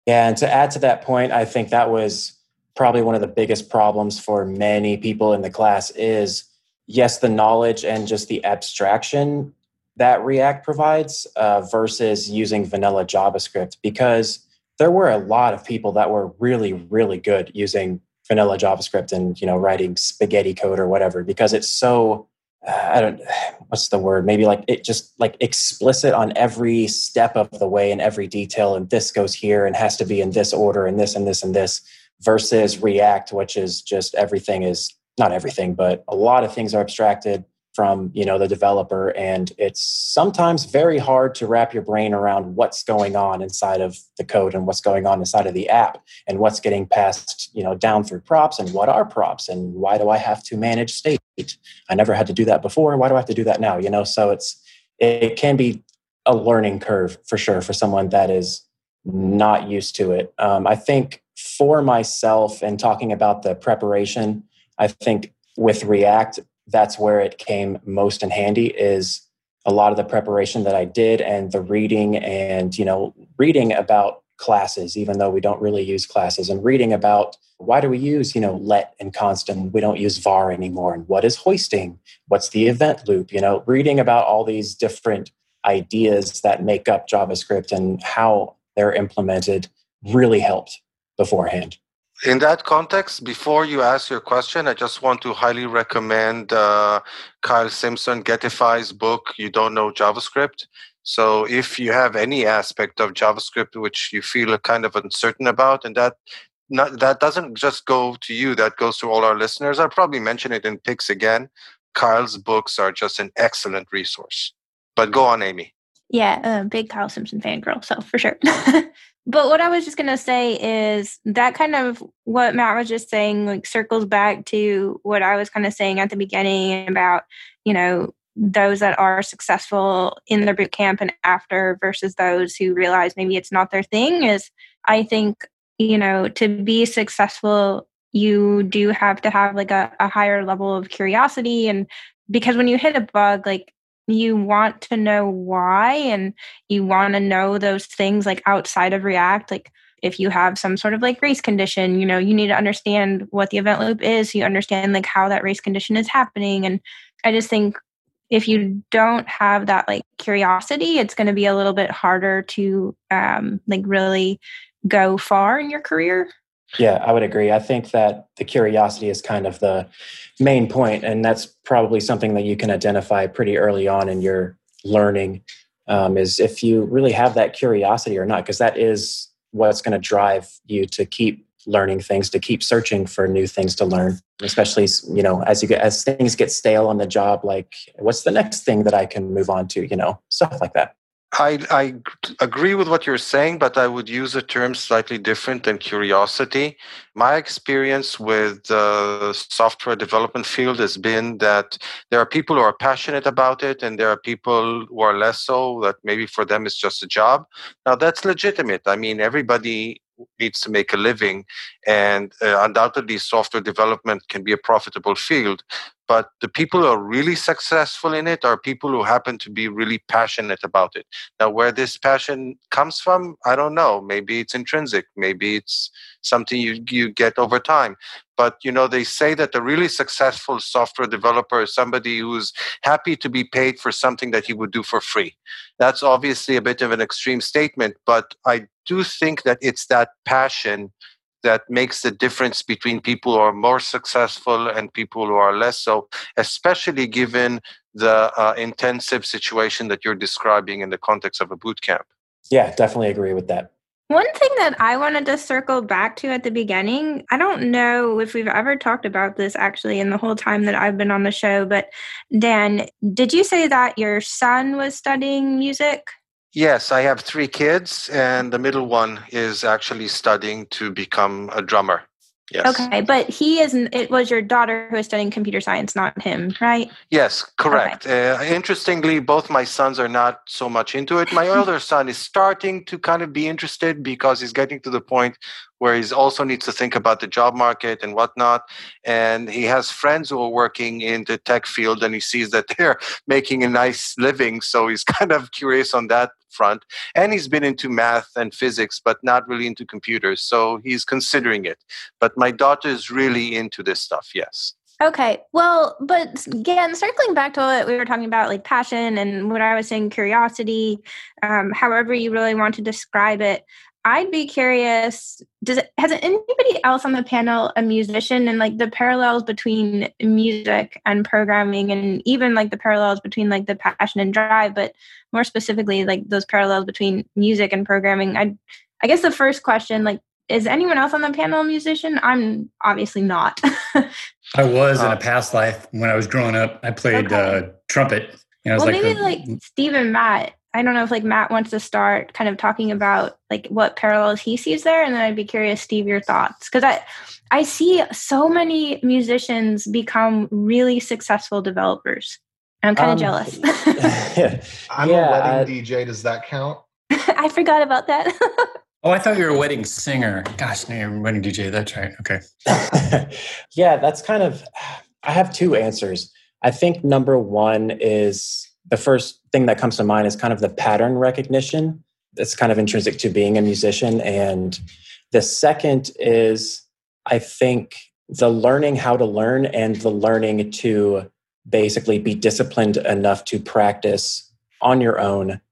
Yeah, and to add to that point, I think that was probably one of the biggest problems for many people in the class is yes, the knowledge and just the abstraction that React provides uh, versus using vanilla JavaScript because there were a lot of people that were really, really good using vanilla JavaScript and you know writing spaghetti code or whatever because it's so uh, I don't what's the word? Maybe like it just like explicit on every step of the way and every detail and this goes here and has to be in this order and this and this and this versus React which is just everything is not everything but a lot of things are abstracted from you know the developer and it's sometimes very hard to wrap your brain around what's going on inside of the code and what's going on inside of the app and what's getting passed you know down through props and what are props and why do i have to manage state? I never had to do that before why do i have to do that now you know? So it's it can be a learning curve for sure for someone that is not used to it. Um, i think for myself and talking about the preparation i think with react that's where it came most in handy is a lot of the preparation that I did and the reading and you know reading about classes even though we don't really use classes and reading about why do we use you know let and constant we don't use var anymore and what is hoisting what's the event loop you know reading about all these different ideas that make up javascript and how they're implemented really helped beforehand in that context, before you ask your question, I just want to highly recommend uh, Kyle Simpson Getify's book, You Don't Know JavaScript. So if you have any aspect of JavaScript which you feel kind of uncertain about, and that not, that doesn't just go to you, that goes to all our listeners. I'll probably mention it in picks again. Kyle's books are just an excellent resource. But go on, Aimee. Yeah, uh, big Kyle Simpson fan girl, so for sure. but what I was just gonna say is that kind of what Matt was just saying, like circles back to what I was kind of saying at the beginning about, you know, those that are successful in their boot camp and after versus those who realize maybe it's not their thing is I think, you know, to be successful, you do have to have like a, a higher level of curiosity and because when you hit a bug, like you want to know why and you want to know those things like outside of react like if you have some sort of like race condition you know you need to understand what the event loop is so you understand like how that race condition is happening and i just think if you don't have that like curiosity it's going to be a little bit harder to um like really go far in your career yeah, I would agree. I think that the curiosity is kind of the main point, and that's probably something that you can identify pretty early on in your learning. Um, is if you really have that curiosity or not, because that is what's going to drive you to keep learning things, to keep searching for new things to learn. Especially, you know, as you get as things get stale on the job, like what's the next thing that I can move on to? You know, stuff like that. I, I agree with what you're saying, but I would use a term slightly different than curiosity. My experience with the software development field has been that there are people who are passionate about it, and there are people who are less so, that maybe for them it's just a job. Now, that's legitimate. I mean, everybody needs to make a living, and uh, undoubtedly, software development can be a profitable field but the people who are really successful in it are people who happen to be really passionate about it. Now, where this passion comes from, I don't know. Maybe it's intrinsic. Maybe it's something you, you get over time. But you know, they say that a really successful software developer is somebody who's happy to be paid for something that he would do for free. That's obviously a bit of an extreme statement, but I do think that it's that passion that makes the difference between people who are more successful and people who are less so, especially given the uh, intensive situation that you're describing in the context of a boot camp. Yeah, definitely agree with that. One thing that I wanted to circle back to at the beginning, I don't know if we've ever talked about this actually in the whole time that I've been on the show, but Dan, did you say that your son was studying music? Yes, I have three kids, and the middle one is actually studying to become a drummer. Yes. Okay, but he isn't. It was your daughter who is studying computer science, not him, right? Yes, correct. Okay. Uh, interestingly, both my sons are not so much into it. My older son is starting to kind of be interested because he's getting to the point where he also needs to think about the job market and whatnot. And he has friends who are working in the tech field and he sees that they're making a nice living. So he's kind of curious on that front. And he's been into math and physics, but not really into computers. So he's considering it. But my daughter is really into this stuff, yes. Okay. Well, but again, circling back to what we were talking about, like passion and what I was saying, curiosity, um, however you really want to describe it. I'd be curious. Does it, has anybody else on the panel a musician and like the parallels between music and programming, and even like the parallels between like the passion and drive, but more specifically like those parallels between music and programming? I, I guess the first question, like, is anyone else on the panel a musician? I'm obviously not. I was in a past life when I was growing up. I played okay. uh, trumpet. You know, well, like maybe the, like Steve and Matt I don't know if like Matt wants to start kind of talking about like what parallels he sees there, and then I'd be curious, Steve, your thoughts because I I see so many musicians become really successful developers. I'm kind of um, jealous. I'm yeah, a wedding DJ. Does that count? I forgot about that. oh, I thought you were a wedding singer. Gosh, no, you're a wedding DJ. That's right. Okay. yeah, that's kind of. I have two answers. I think number one is the first thing that comes to mind is kind of the pattern recognition that's kind of intrinsic to being a musician. And the second is, I think, the learning how to learn and the learning to basically be disciplined enough to practice on your own,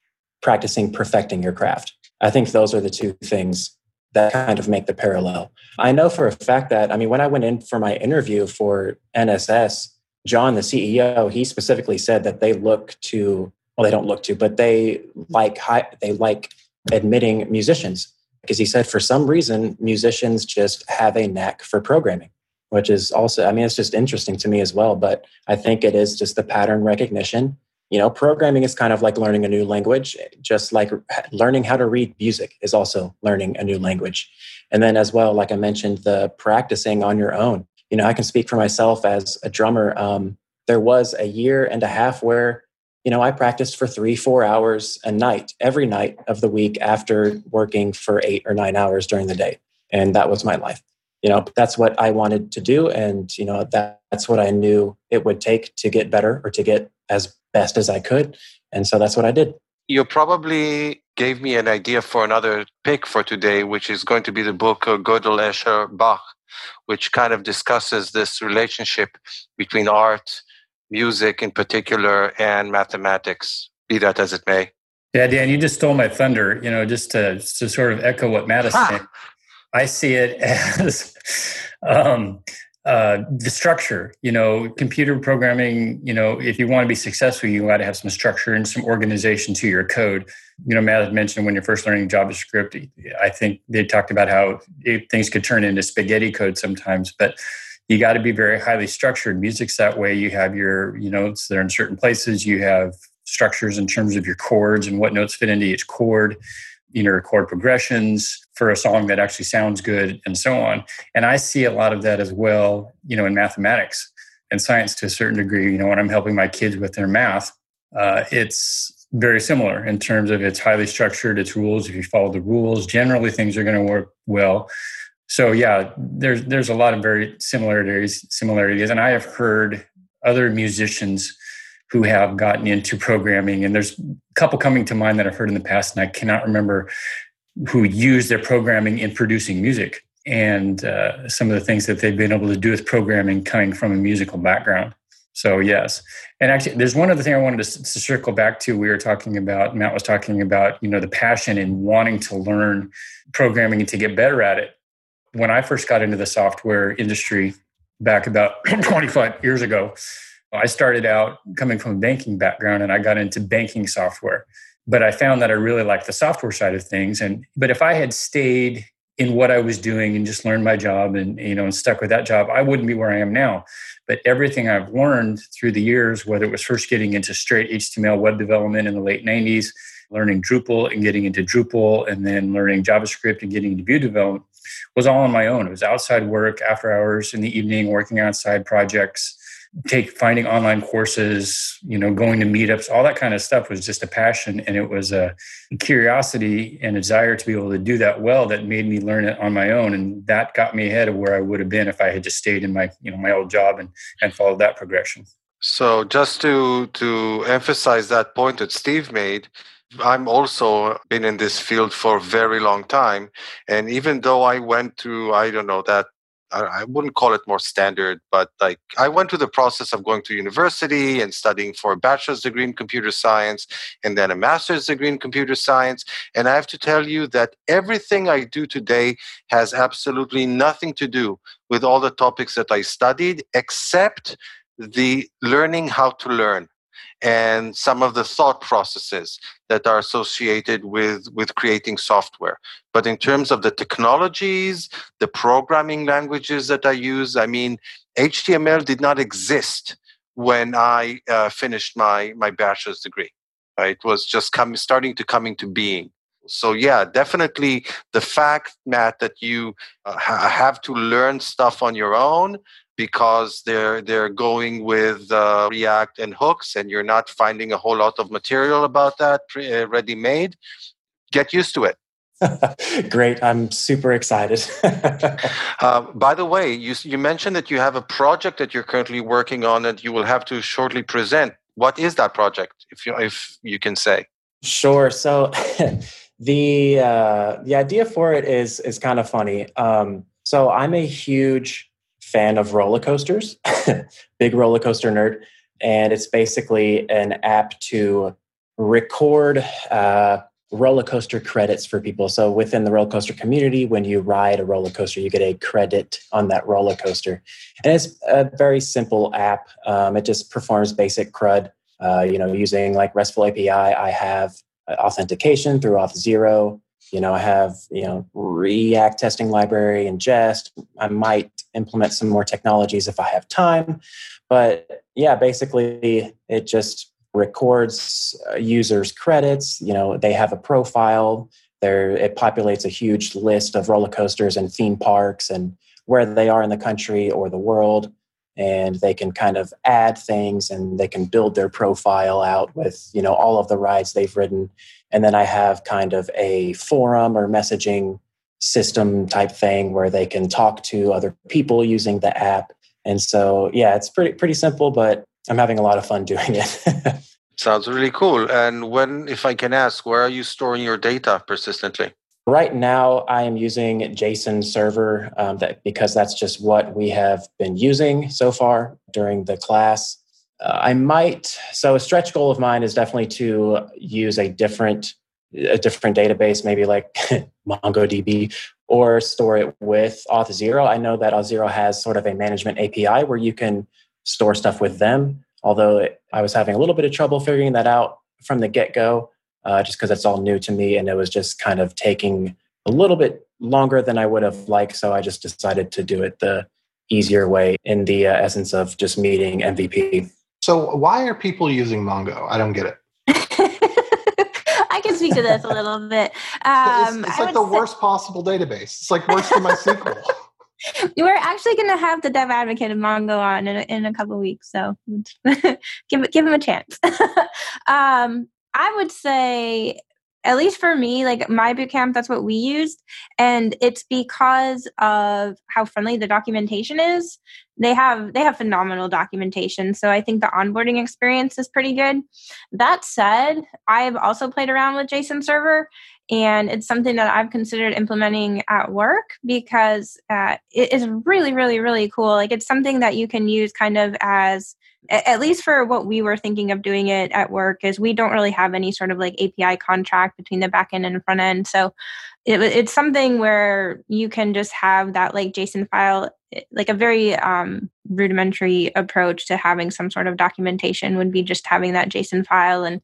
practicing perfecting your craft. I think those are the two things that kind of make the parallel. I know for a fact that, I mean, when I went in for my interview for NSS, John, the CEO, he specifically said that they look to well, they don't look to, but they like high, they like admitting musicians because he said for some reason musicians just have a knack for programming, which is also I mean it's just interesting to me as well. But I think it is just the pattern recognition. You know, programming is kind of like learning a new language, just like learning how to read music is also learning a new language. And then as well, like I mentioned, the practicing on your own you know, I can speak for myself as a drummer. Um, there was a year and a half where, you know, I practiced for three, four hours a night, every night of the week after working for eight or nine hours during the day. And that was my life. You know, that's what I wanted to do. And, you know, that, that's what I knew it would take to get better or to get as best as I could. And so that's what I did. You probably gave me an idea for another pick for today, which is going to be the book of Gödel, Escher, Bach which kind of discusses this relationship between art, music in particular, and mathematics, be that as it may. Yeah, Dan, you just stole my thunder. You know, just to to sort of echo what Matt is saying, I see it as um, uh, the structure. You know, computer programming. You know, if you want to be successful, you got to have some structure and some organization to your code. You know, Matt mentioned when you're first learning JavaScript. I think they talked about how it, things could turn into spaghetti code sometimes, but you got to be very highly structured. Music's that way. You have your, you know, they're in certain places. You have structures in terms of your chords and what notes fit into each chord know chord progressions for a song that actually sounds good and so on. And i see a lot of that as well you know in mathematics and science to a certain degree. You know when i'm helping my kids with their math uh, it's very similar in terms of it's highly structured it's rules. If you follow the rules generally things are going to work well. So yeah there's there's a lot of very similarities similarities. And i have heard other musicians who have gotten into programming. And there's a couple coming to mind that I've heard in the past, and I cannot remember who use their programming in producing music and uh, some of the things that they've been able to do with programming coming from a musical background. So yes, and actually, there's one other thing I wanted to, to, circle back to. We were talking about Matt was talking about you know the passion in wanting to learn programming and to get better at it. when I first got into the software industry back about 25 years ago, I started out coming from a banking background and I got into banking software. But I found that I really liked the software side of things. And but if I had stayed in what I was doing and just learned my job and you know and stuck with that job, I wouldn't be where I am now. But everything I've learned through the years, whether it was first getting into straight HTML web development in the late 90s, learning Drupal and getting into Drupal, and then learning JavaScript and getting into Vue development, was all on my own. It was outside work, after hours in the evening, working on side projects take finding online courses you know going to meetups all that kind of stuff was just a passion and it was a curiosity and a desire to be able to do that well that made me learn it on my own and that got me ahead of where i would have been if i had just stayed in my you know my old job and and followed that progression so just to to emphasize that point that steve made I'm also been in this field for a very long time. And even though I went through, I don't know, that I wouldn't call it more standard, but like I went through the process of going to university and studying for a bachelor's degree in computer science and then a master's degree in computer science. And I have to tell you that everything I do today has absolutely nothing to do with all the topics that I studied, except the learning how to learn and some of the thought processes that are associated with, with creating software. But in terms of the technologies, the programming languages that I use, I mean, HTML did not exist when I uh, finished my, my bachelor's degree. Right? It was just coming, starting to come into being. So yeah, definitely the fact, Matt, that you uh, ha- have to learn stuff on your own because they're they're going with uh, React and hooks, and you're not finding a whole lot of material about that pre- uh, ready made. Get used to it. Great, I'm super excited. uh, by the way, you you mentioned that you have a project that you're currently working on that you will have to shortly present. What is that project, if you if you can say? Sure. So. the uh, the idea for it is is kind of funny. Um, so I'm a huge fan of roller coasters, big roller coaster nerd. And it's basically an app to record uh, roller coaster credits for people. So within the roller coaster community, when you ride a roller coaster, you get a credit on that roller coaster. And it's a very simple app. Um, it just performs basic CRUD. Uh, you know, using like RESTful API, I have authentication through Auth0. You know, I have you know React testing library and Jest. I might implement some more technologies if I have time. But yeah, basically, it just records uh, users' credits. You know, they have a profile. There, it populates a huge list of roller coasters and theme parks and where they are in the country or the world. And they can kind of add things and they can build their profile out with, you know, all of the rides they've ridden. And then I have kind of a forum or messaging system type thing where they can talk to other people using the app. And so, yeah, it's pretty pretty simple, but I'm having a lot of fun doing it. Sounds really cool. And when, if I can ask, where are you storing your data persistently? Right now, I am using JSON server um, that, because that's just what we have been using so far during the class. Uh, I might, so a stretch goal of mine is definitely to use a different a different database, maybe like MongoDB, or store it with Auth0. I know that Auth0 has sort of a management API where you can store stuff with them. Although it, I was having a little bit of trouble figuring that out from the get go, uh, just because it's all new to me and it was just kind of taking a little bit longer than I would have liked. So I just decided to do it the easier way in the uh, essence of just meeting MVP. So, why are people using Mongo? I don't get it. I can speak to this a little bit. Um, it's, it's like the say, worst possible database. It's like worse than MySQL. We're actually going to have the dev advocate of Mongo on in a, in a couple weeks, so give give him a chance. um, I would say at least for me, like my bootcamp, that's what we used. And it's because of how friendly the documentation is. They have they have phenomenal documentation. So I think the onboarding experience is pretty good. That said, I've also played around with JSON server and it's something that I've considered implementing at work because uh, it is really, really, really cool. Like it's something that you can use kind of as at least for what we were thinking of doing it at work is we don't really have any sort of like api contract between the back end and front end. So it, it's something where you can just have that like json file eh, like a very um, rudimentary approach to having some sort of documentation would be just having that json file and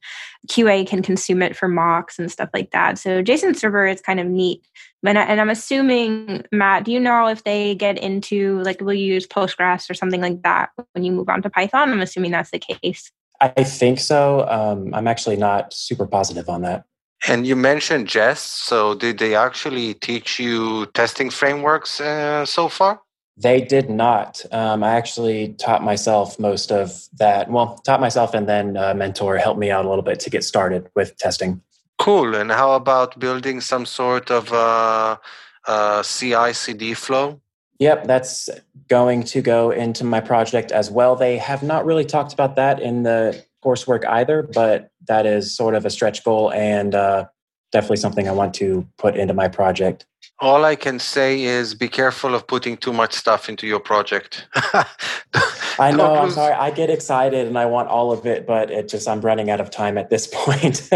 qa can consume it for mocks and stuff like that. So json server is kind of neat and, I, and i'm assuming matt do you know if they get into like will you use postgres or something like that when you move on to python i'm assuming that's the case i think so um, i'm actually not super positive on that and you mentioned Jest. So, did they actually teach you testing frameworks uh, so far? They did not. Um, I actually taught myself most of that. Well, taught myself and then a mentor helped me out a little bit to get started with testing. Cool. And how about building some sort of uh, uh, CI CD flow? Yep, that's going to go into my project as well. They have not really talked about that in the coursework either, but that is sort of a stretch goal and uh, definitely something I want to put into my project. All I can say is be careful of putting too much stuff into your project. I know, I'm sorry. I get excited and I want all of it, but it just I'm running out of time at this point.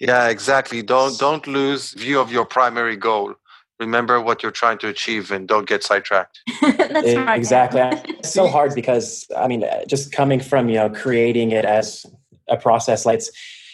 yeah, exactly. Don't don't lose view of your primary goal remember what you're trying to achieve and don't get sidetracked that's exactly it's so hard because i mean just coming from you know creating it as a process like it's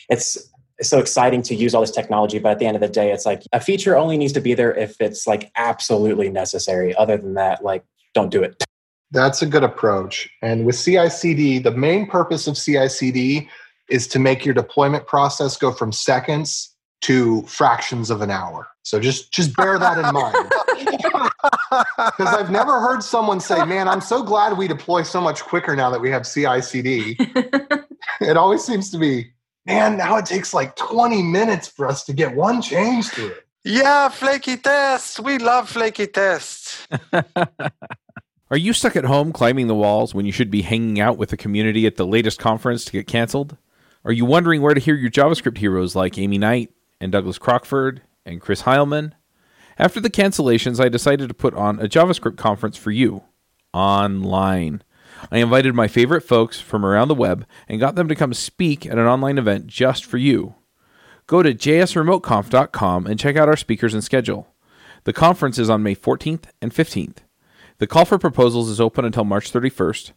it's so exciting to use all this technology but at the end of the day it's like a feature only needs to be there if it's like absolutely necessary other than that like don't do it that's a good approach and with CI/CD the main purpose of CI/CD is to make your deployment process go from seconds to fractions of an hour. So just just bear that in mind. Because I've never heard someone say, "Man, I'm so glad we deploy so much quicker now that we have CI/CD." it always seems to be, man. Now it takes like 20 minutes for us to get one change through. Yeah, flaky tests. We love flaky tests. Are you stuck at home climbing the walls when you should be hanging out with the community at the latest conference to get canceled? Are you wondering where to hear your JavaScript heroes like Aimee Knight, and Douglas Crockford and Chris Heilmann. After the cancellations, I decided to put on a JavaScript conference for you online. I invited my favorite folks from around the web and got them to come speak at an online event just for you. Go to jsremoteconf.com and check out our speakers and schedule. The conference is on May 14th and 15th. The call for proposals is open until March 31st.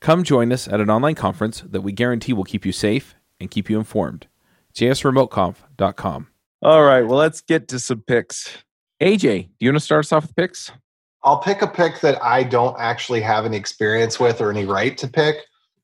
Come join us at an online conference that we guarantee will keep you safe and keep you informed jsremoteconf.com. All right, well, let's get to some picks. AJ, do you want to start us off with picks? I'll pick a pick that I don't actually have any experience with or any right to pick,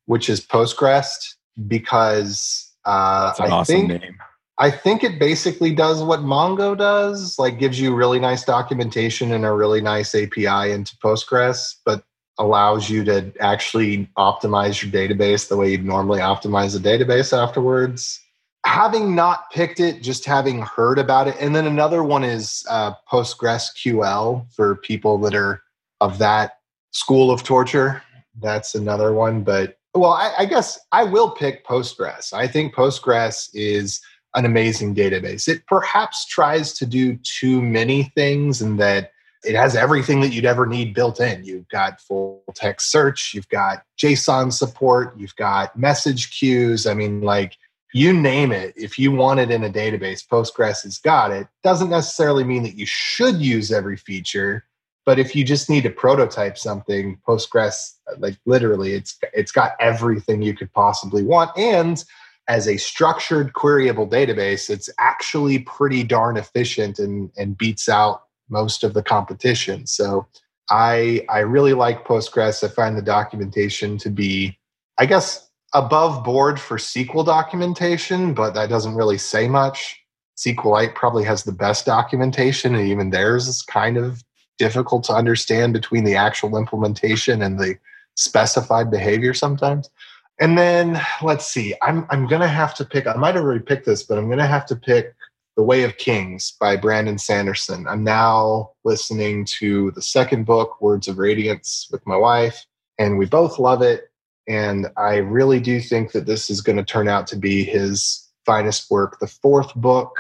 which is PostgREST, because uh, I awesome think name. I think it basically does what Mongo does, like gives you really nice documentation and a really nice API into Postgres, but allows you to actually optimize your database the way you'd normally optimize a database afterwards having not picked it, just having heard about it. And then another one is uh, PostgreSQL for people that are of that school of torture. That's another one. But well, I, I guess I will pick Postgres. I think Postgres is an amazing database. It perhaps tries to do too many things and that it has everything that you'd ever need built in. You've got full text search, you've got JSON support, you've got message queues. I mean, like you name it, if you want it in a database, Postgres has got it. Doesn't necessarily mean that you should use every feature, but if you just need to prototype something, Postgres, like literally, it's it's got everything you could possibly want. And as a structured queryable database, it's actually pretty darn efficient and, and beats out most of the competition. So I I really like Postgres. I find the documentation to be, I guess, above board for SQL documentation, but that doesn't really say much. SQLite probably has the best documentation, and even theirs is kind of difficult to understand between the actual implementation and the specified behavior sometimes. And then let's see, I'm I'm gonna have to pick. I might have already picked this, but I'm gonna have to pick The Way of Kings by Brandon Sanderson. I'm now listening to the second book, Words of Radiance, with my wife, and we both love it and I really do think that this is going to turn out to be his finest work. The fourth book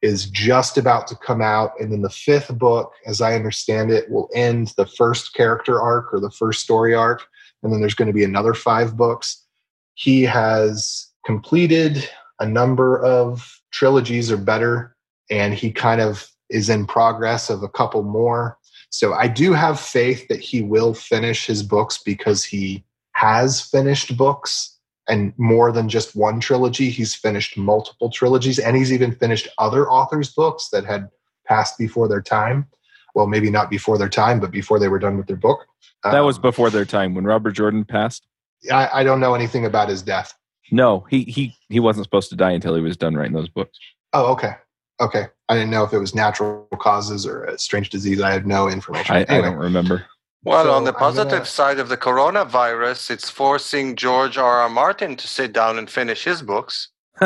is just about to come out. And then the fifth book, as I understand it, will end the first character arc or the first story arc. and then there's going to be another five books. He has completed a number of trilogies or better, and he kind of is in progress of a couple more. So I do have faith that he will finish his books because he has finished books and more than just one trilogy. He's finished multiple trilogies and he's even finished other authors' books that had passed before their time. Well, maybe not before their time, but before they were done with their book. That was Um, before their time when Robert Jordan passed. I, I don't know anything about his death. No, he he he wasn't supposed to die until he was done writing those books. Oh, okay. Okay. I didn't know if it was natural causes or a strange disease. I had no information. I, I don't remember. Well, So on the positive gonna- side of the coronavirus, it's forcing George R. R. Martin to sit down and finish his books.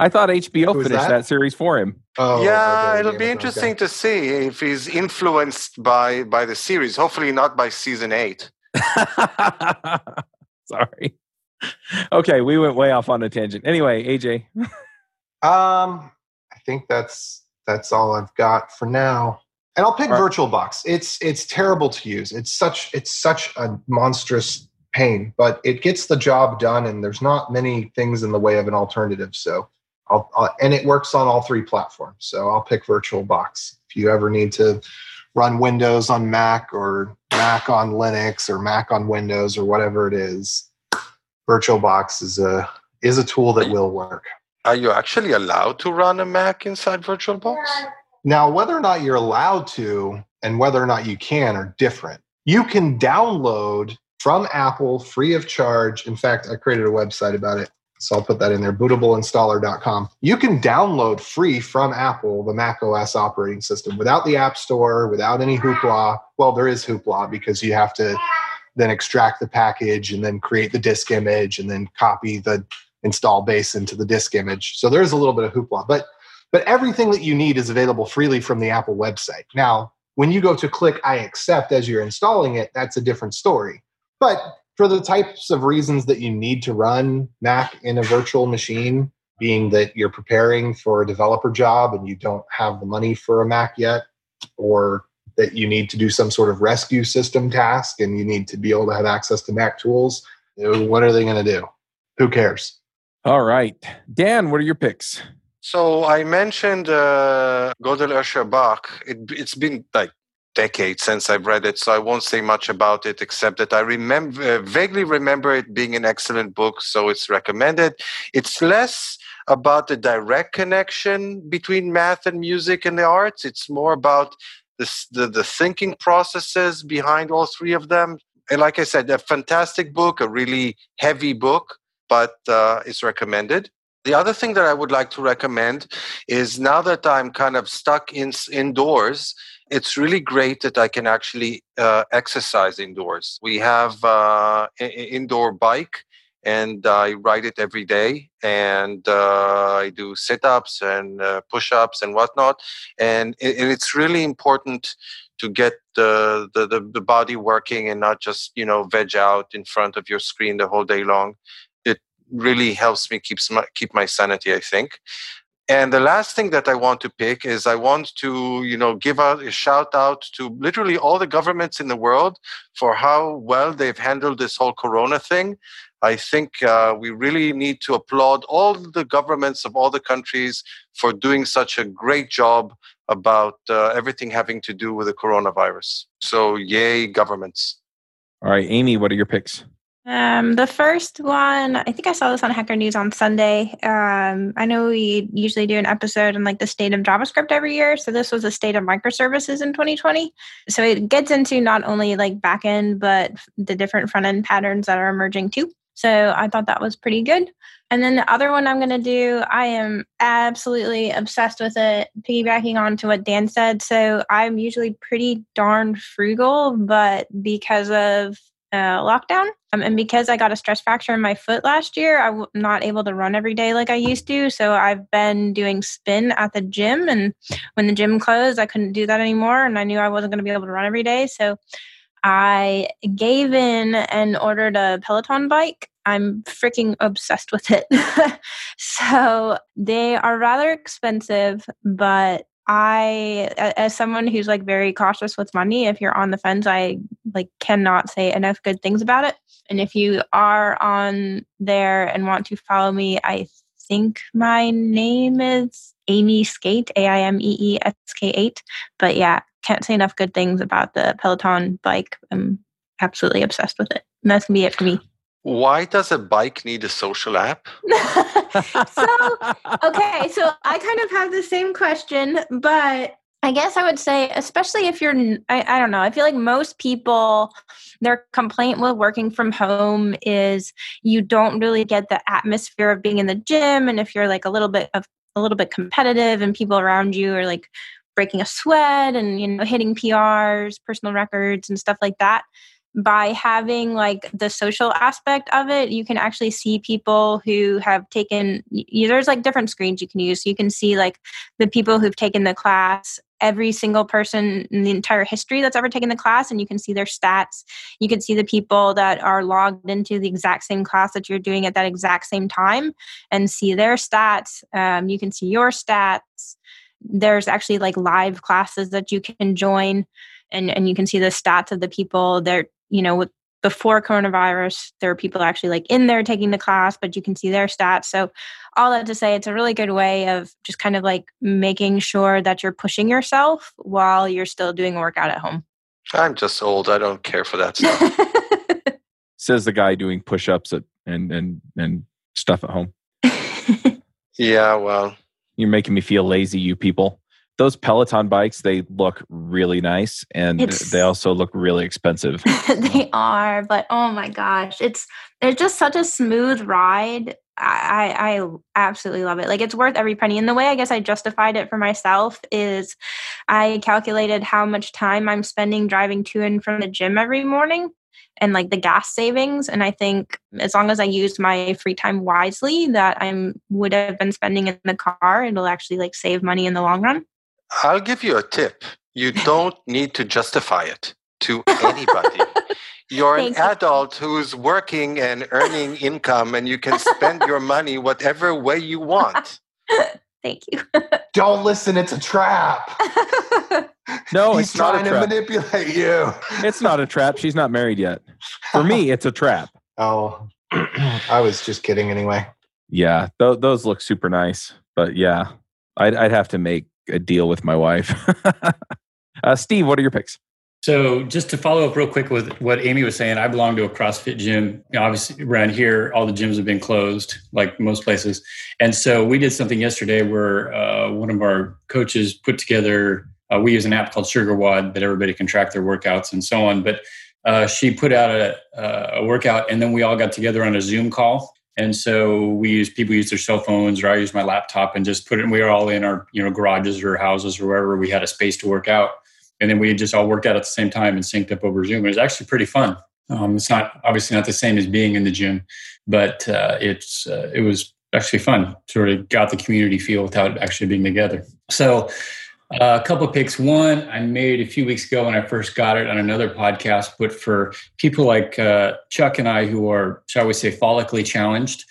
I thought HBO Who's finished that? that? series for him. Oh, yeah, okay, it'll Game be of interesting guy. to see if he's influenced by by the series. Hopefully, not by season eight. Sorry. Okay, we went way off on a tangent. Anyway, AJ. Um, I think that's that's all I've got for now. And I'll pick right. VirtualBox. It's it's terrible to use. It's such it's such a monstrous pain, but it gets the job done, and there's not many things in the way of an alternative. So I'll, I'll and it works on all three platforms. So I'll pick VirtualBox. If you ever need to run Windows on Mac or Mac on Linux or Mac on Windows or whatever it is, VirtualBox is a is a tool that will work. Are you actually allowed to run a Mac inside VirtualBox? Now, whether or not you're allowed to and whether or not you can are different. You can download from Apple free of charge. In fact, I created a website about it. So I'll put that in there bootableinstaller.com. You can download free from Apple the Mac OS operating system without the App Store, without any hoopla. Well, there is hoopla because you have to then extract the package and then create the disk image and then copy the install base into the disk image. So there's a little bit of hoopla. But but everything that you need is available freely from the Apple website. Now, when you go to click I accept as you're installing it, that's a different story. But for the types of reasons that you need to run Mac in a virtual machine, being that you're preparing for a developer job and you don't have the money for a Mac yet, or that you need to do some sort of rescue system task and you need to be able to have access to Mac tools, uh, what are they going to do? Who cares? All right. Dan, what are your picks? So I mentioned uh, Godel Escher Bach. It, it's been like decades since I've read it, so I won't say much about it except that I remember uh, vaguely remember it being an excellent book, so it's recommended. It's less about the direct connection between math and music and the arts. It's more about this, the the thinking processes behind all three of them. And like I said, a fantastic book, a really heavy book, but uh, it's recommended. The other thing that I would like to recommend is now that I'm kind of stuck in indoors, it's really great that I can actually uh, exercise indoors. We have uh, an indoor bike, and I ride it every day, and uh, I do sit-ups and uh, push-ups and whatnot, and, and it's really important to get the the the body working and not just you know veg out in front of your screen the whole day long really helps me keeps my, keep my sanity i think. And the last thing that i want to pick is i want to you know give a shout out to literally all the governments in the world for how well they've handled this whole corona thing. I think uh, we really need to applaud all the governments of all the countries for doing such a great job about uh, everything having to do with the coronavirus. So yay governments. All right, Aimee, what are your picks? Um, the first one, I think I saw this on Hacker News on Sunday. Um, I know we usually do an episode on like the state of JavaScript every year. So this was the state of microservices in 2020. So it gets into not only like backend, but the different front end patterns that are emerging too. So I thought that was pretty good. And then the other one I'm going to do, I am absolutely obsessed with it, piggybacking on to what Dan said. So I'm usually pretty darn frugal, but because of uh, lockdown. Um, and because I got a stress fracture in my foot last year, I'm not able to run every day like I used to. So I've been doing spin at the gym. And when the gym closed, I couldn't do that anymore. And I knew I wasn't going to be able to run every day. So I gave in and ordered a Peloton bike. I'm freaking obsessed with it. so they are rather expensive, but I, as someone who's like very cautious with money, if you're on the fence, I like cannot say enough good things about it. And if you are on there and want to follow me, I think my name is Amy Skate, A I M E E S K 8. But yeah, can't say enough good things about the Peloton bike. I'm absolutely obsessed with it. And that's going to be it for me. Why does a bike need a social app? so, okay, so I kind of have the same question, but I guess I would say, especially if you're, I, I, don't know, I feel like most people, their complaint with working from home is you don't really get the atmosphere of being in the gym. And if you're like a little bit of a little bit competitive and people around you are like breaking a sweat and, you know, hitting PRs, personal records and stuff like that, by having like the social aspect of it you can actually see people who have taken you, there's like different screens you can use. You can see like the people who've taken the class every single person in the entire history that's ever taken the class and you can see their stats. You can see the people that are logged into the exact same class that you're doing at that exact same time and see their stats. Um, you can see your stats. There's actually like live classes that you can join and, and you can see the stats of the people. They're you know, with before coronavirus, there were people actually like in there taking the class, but you can see their stats. So, all that to say, it's a really good way of just kind of like making sure that you're pushing yourself while you're still doing a workout at home. I'm just old. I don't care for that stuff. Says the guy doing push ups and, and, and stuff at home. yeah, well. You're making me feel lazy, you people those Peloton bikes, they look really nice and it's, they also look really expensive. they are, but oh my gosh, it's it's just such a smooth ride. I, I absolutely love it. Like it's worth every penny. And the way I guess I justified it for myself is I calculated how much time I'm spending driving to and from the gym every morning and like the gas savings. And I think as long as I use my free time wisely, that I'm would have been spending in the car, it'll actually like save money in the long run. I'll give you a tip. You don't need to justify it to anybody. You're an adult who's working and earning income, and you can spend your money whatever way you want. Thank you. Don't listen, it's a trap. no, He's it's trying to manipulate you. It's not a trap. She's not married yet. For me, it's a trap. Oh, I was just kidding anyway. Yeah, th- those look super nice. But yeah, I'd, I'd have to make a deal with my wife. uh, Steve, what are your picks? So, just to follow up real quick with what Aimee was saying, I belong to a CrossFit gym. Obviously, around here, all the gyms have been closed, like most places. And so, we did something yesterday where uh, one of our coaches put together. Uh, we use an app called SugarWOD that everybody can track their workouts and so on. But uh, she put out a, a workout, and then we all got together on a Zoom call and so we use people use their cell phones, or I use my laptop and just put it. We were all in our you know garages or houses or wherever we had a space to work out, and then we just all worked out at the same time and synced up over Zoom. It was actually pretty fun. Um, it's not obviously not the same as being in the gym, but uh, it's uh, it was actually fun. Sort of got the community feel without actually being together. So uh, a couple of picks. One I made a few weeks ago when I first got it on another podcast, but for people like uh, Chuck and I who are, shall we say, follically challenged,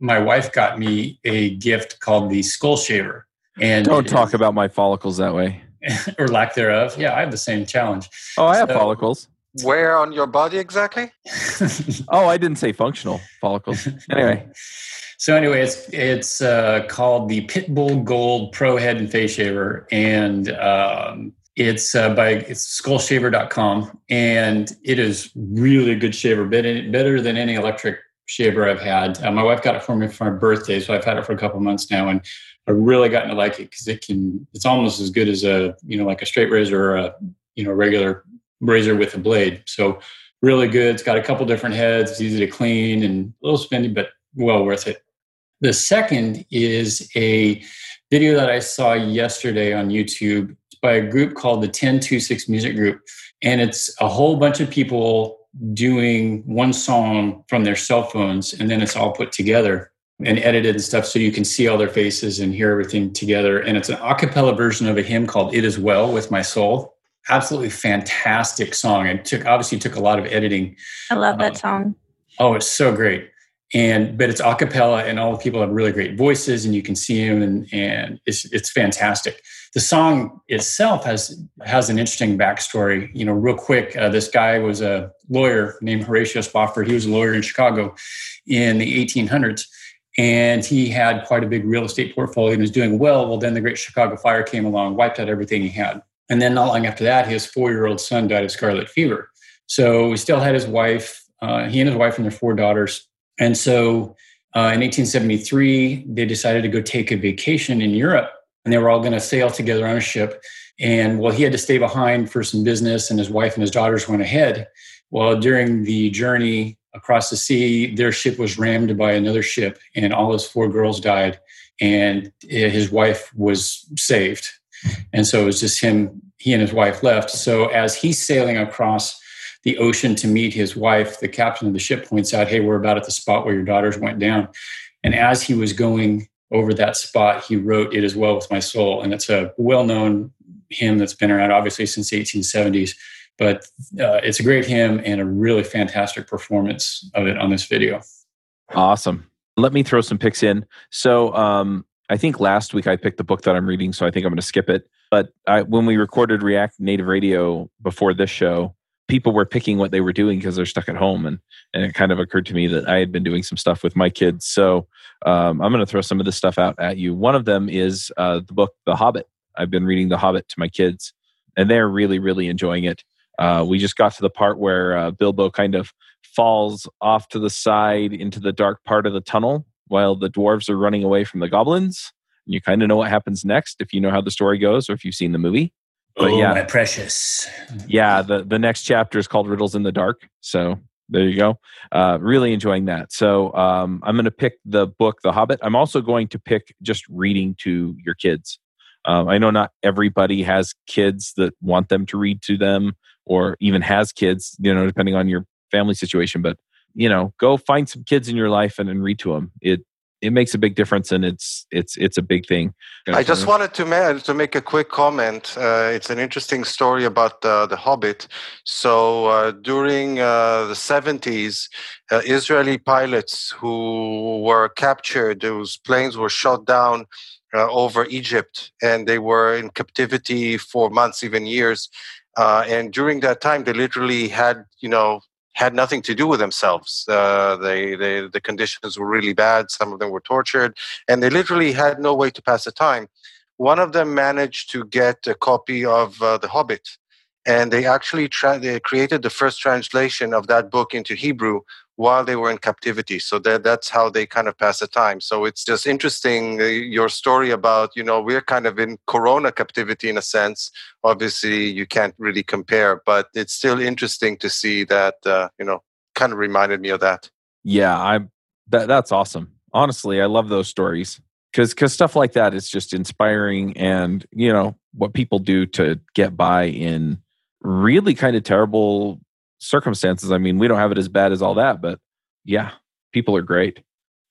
my wife got me a gift called the Skull Shaver. And don't talk about my follicles that way, or lack thereof. Yeah, I have the same challenge. Oh, I have so, follicles. Where on your body exactly? oh, I didn't say functional follicles. Anyway. So anyway, it's it's uh, called the Pitbull Gold Pro Head and Face Shaver, and um, it's uh, by it's skullshaver.com, and it is really a good shaver, better, than any electric shaver I've had. Uh, my wife got it for me for my birthday, so I've had it for a couple months now, and I've really gotten to like it because it can. It's almost as good as a you know like a straight razor or a you know regular razor with a blade. So really good. It's got a couple different heads. It's easy to clean and a little spendy, but well worth it. The second is a video that I saw yesterday on YouTube by a group called the 1026 Music Group. And it's a whole bunch of people doing one song from their cell phones, and then it's all put together and edited and stuff so you can see all their faces and hear everything together. And it's an a cappella version of a hymn called It Is Well with My Soul. Absolutely fantastic song. It took obviously took a lot of editing. I love that um, song. Oh, it's so great and but it's a cappella and all the people have really great voices and you can see them and and it's it's fantastic. The song itself has has an interesting backstory. You know real quick uh, this guy was a lawyer named horatio spafford he was a lawyer in chicago in the 1800s and he had quite a big real estate portfolio and was doing well. Well then the great chicago fire came along wiped out everything he had. And then not long after that his four-year-old son died of scarlet fever. So he still had his wife uh, he and his wife and their four daughters and so uh, in 1873, they decided to go take a vacation in Europe and they were all going to sail together on a ship. And well, he had to stay behind for some business, and his wife and his daughters went ahead. Well, during the journey across the sea, their ship was rammed by another ship, and all his four girls died, and his wife was saved. And so it was just him, he and his wife left. So as he's sailing across the ocean to meet his wife, the captain of the ship points out, Hey, we're about at the spot where your daughters went down. And as he was going over that spot, he wrote, It is well with my soul. And it's a well known hymn that's been around, obviously, since the 1870s. But uh, it's a great hymn and a really fantastic performance of it on this video. Awesome. Let me throw some picks in. So, um, I think last week I picked the book that I'm reading, so I think I'm going to skip it. But I, when we recorded React Native Radio before this show, people were picking what they were doing because they're stuck at home and and it kind of occurred to me that i had been doing some stuff with my kids. So um, i'm going to throw some of this stuff out at you. One of them is uh, the book the hobbit. I've been reading the hobbit to my kids and they're really really enjoying it. Uh, we just got to the part where uh, bilbo kind of falls off to the side into the dark part of the tunnel while the dwarves are running away from the goblins. And you kind of know what happens next if you know how the story goes or if you've seen the movie but oh, yeah, my precious. Yeah, the the next chapter is called Riddles in the Dark. So there you go. Uh, really enjoying that. So um, I'm going to pick the book The Hobbit. I'm also going to pick just reading to your kids. Um, I know not everybody has kids that want them to read to them, or even has kids. You know, depending on your family situation. But you know, go find some kids in your life and, and read to them. It it makes a big difference and it's it's it's a big thing. I just wanted to make to make a quick comment. Uh, it's an interesting story about uh, the hobbit. So uh, during uh, the 70s uh, israeli pilots who were captured those planes were shot down uh, over egypt and they were in captivity for months even years. And during that time they literally had you know had nothing to do with themselves. Uh, they, they, the conditions were really bad. Some of them were tortured, and they literally had no way to pass the time. One of them managed to get a copy of uh, The Hobbit, and they actually tra- they created the first translation of that book into Hebrew while they were in captivity. So that that's how they kind of pass the time. So it's just interesting uh, your story about you know we're kind of in Corona captivity in a sense. Obviously, you can't really compare, but it's still interesting to see that uh, you know kind of reminded me of that. Yeah, I that that's awesome. Honestly, I love those stories because because stuff like that is just inspiring, and you know what people do to get by in really kind of terrible circumstances. I mean, we don't have it as bad as all that, but yeah, people are great.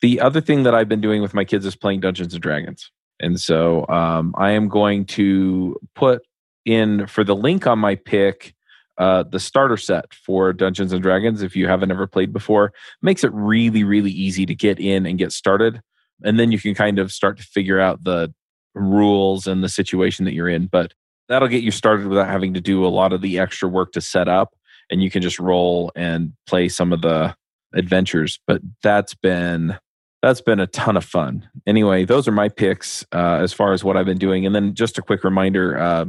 The other thing that I've been doing with my kids is playing Dungeons and Dragons. And so um, I am going to put in for the link on my pick uh, the starter set for Dungeons and Dragons. If you haven't ever played before, makes it really, really easy to get in and get started. And then you can kind of start to figure out the rules and the situation that you're in. But that'll get you started without having to do a lot of the extra work to set up and you can just roll and play some of the adventures. But that's been that's been a ton of fun. Anyway, those are my picks uh, as far as what I've been doing. And then just a quick reminder: uh,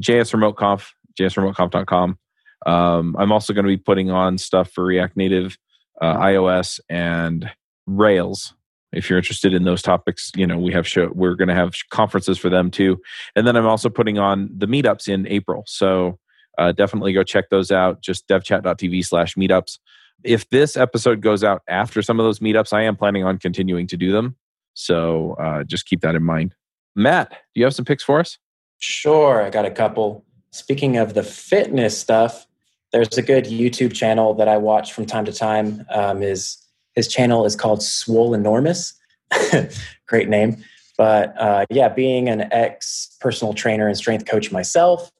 JS Remote Conf, jsremoteconf.com. Um, I'm also going to be putting on stuff for React Native, uh, iOS, and Rails. If you're interested in those topics, you know we have show. We're going to have conferences for them too. And then I'm also putting on the meetups in April. So uh, definitely go check those out. Just devchat.tv slash meetups. If this episode goes out after some of those meetups, I am planning on continuing to do them. So uh, just keep that in mind. Matt, do you have some picks for us? Sure. I got a couple. Speaking of the fitness stuff, there's a good YouTube channel that I watch from time to time. Um, his, his channel is called Swolenormous. Great name. But uh, yeah, being an ex personal trainer and strength coach myself,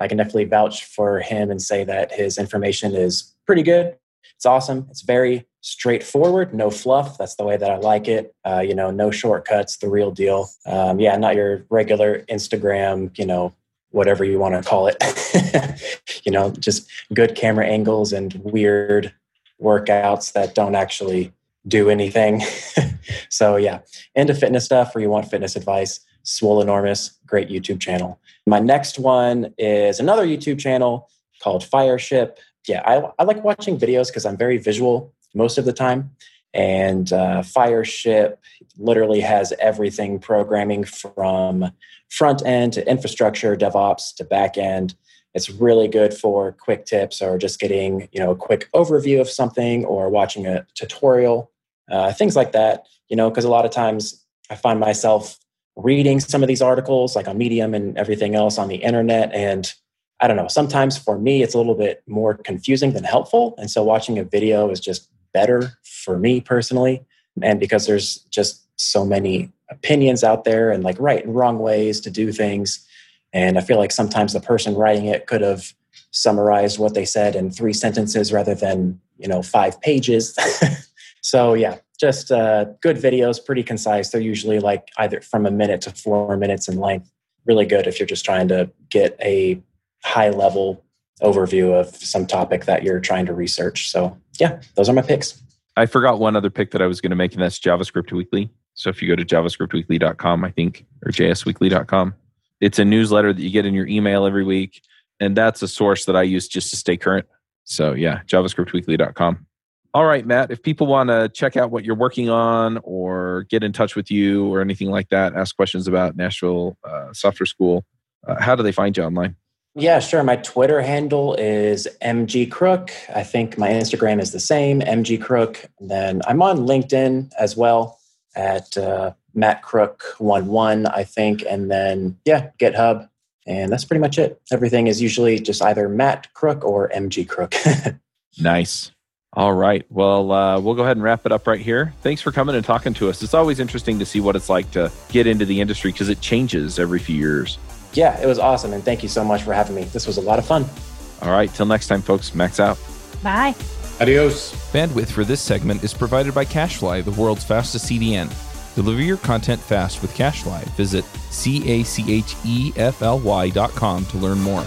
I can definitely vouch for him and say that his information is pretty good. It's awesome. It's very straightforward, no fluff. That's the way that I like it. Uh, you know, no shortcuts, the real deal. Um, yeah, not your regular Instagram, you know, whatever you want to call it. you know, just good camera angles and weird workouts that don't actually do anything. so yeah, into fitness stuff or you want fitness advice. Swolenormous, great YouTube channel. My next one is another YouTube channel called Fireship. Yeah, I, I like watching videos because I'm very visual most of the time. And uh, Fireship literally has everything programming from front end to infrastructure, DevOps to back end. It's really good for quick tips or just getting you know a quick overview of something or watching a tutorial, uh, things like that. You know, because a lot of times I find myself reading some of these articles like on Medium and everything else on the internet. And I don't know, sometimes for me, it's a little bit more confusing than helpful. And so watching a video is just better for me personally. And because there's just so many opinions out there and like right and wrong ways to do things. And I feel like sometimes the person writing it could have summarized what they said in three sentences rather than, you know, five pages. so yeah, just uh, good videos, pretty concise. They're usually like either from a minute to four minutes in length. Really good if you're just trying to get a high level overview of some topic that you're trying to research. So, yeah, those are my picks. I forgot one other pick that I was going to make, and that's JavaScript Weekly. So, if you go to javascriptweekly.com, I think, or jsweekly.com, it's a newsletter that you get in your email every week. And that's a source that I use just to stay current. So, yeah, javascriptweekly.com. All right, Matt, if people want to check out what you're working on or get in touch with you or anything like that, ask questions about Nashville uh, Software School, uh, how do they find you online? Yeah, sure. My Twitter handle is MG Crook. I think my Instagram is the same, mgcrook. And then I'm on LinkedIn as well at uh, Matt Crook one one, I think. And then yeah, GitHub, and that's pretty much it. Everything is usually just either Matt Crook or MG Crook. nice. All right. Well, uh, we'll go ahead and wrap it up right here. Thanks for coming and talking to us. It's always interesting to see what it's like to get into the industry because it changes every few years. Yeah, it was awesome. And thank you so much for having me. This was a lot of fun. All right. Till next time, folks. Max out. Bye. Adios. Bandwidth for this segment is provided by CacheFly, the world's fastest CDN. Deliver your content fast with CacheFly. Visit C A C H E F L Y dot com to learn more.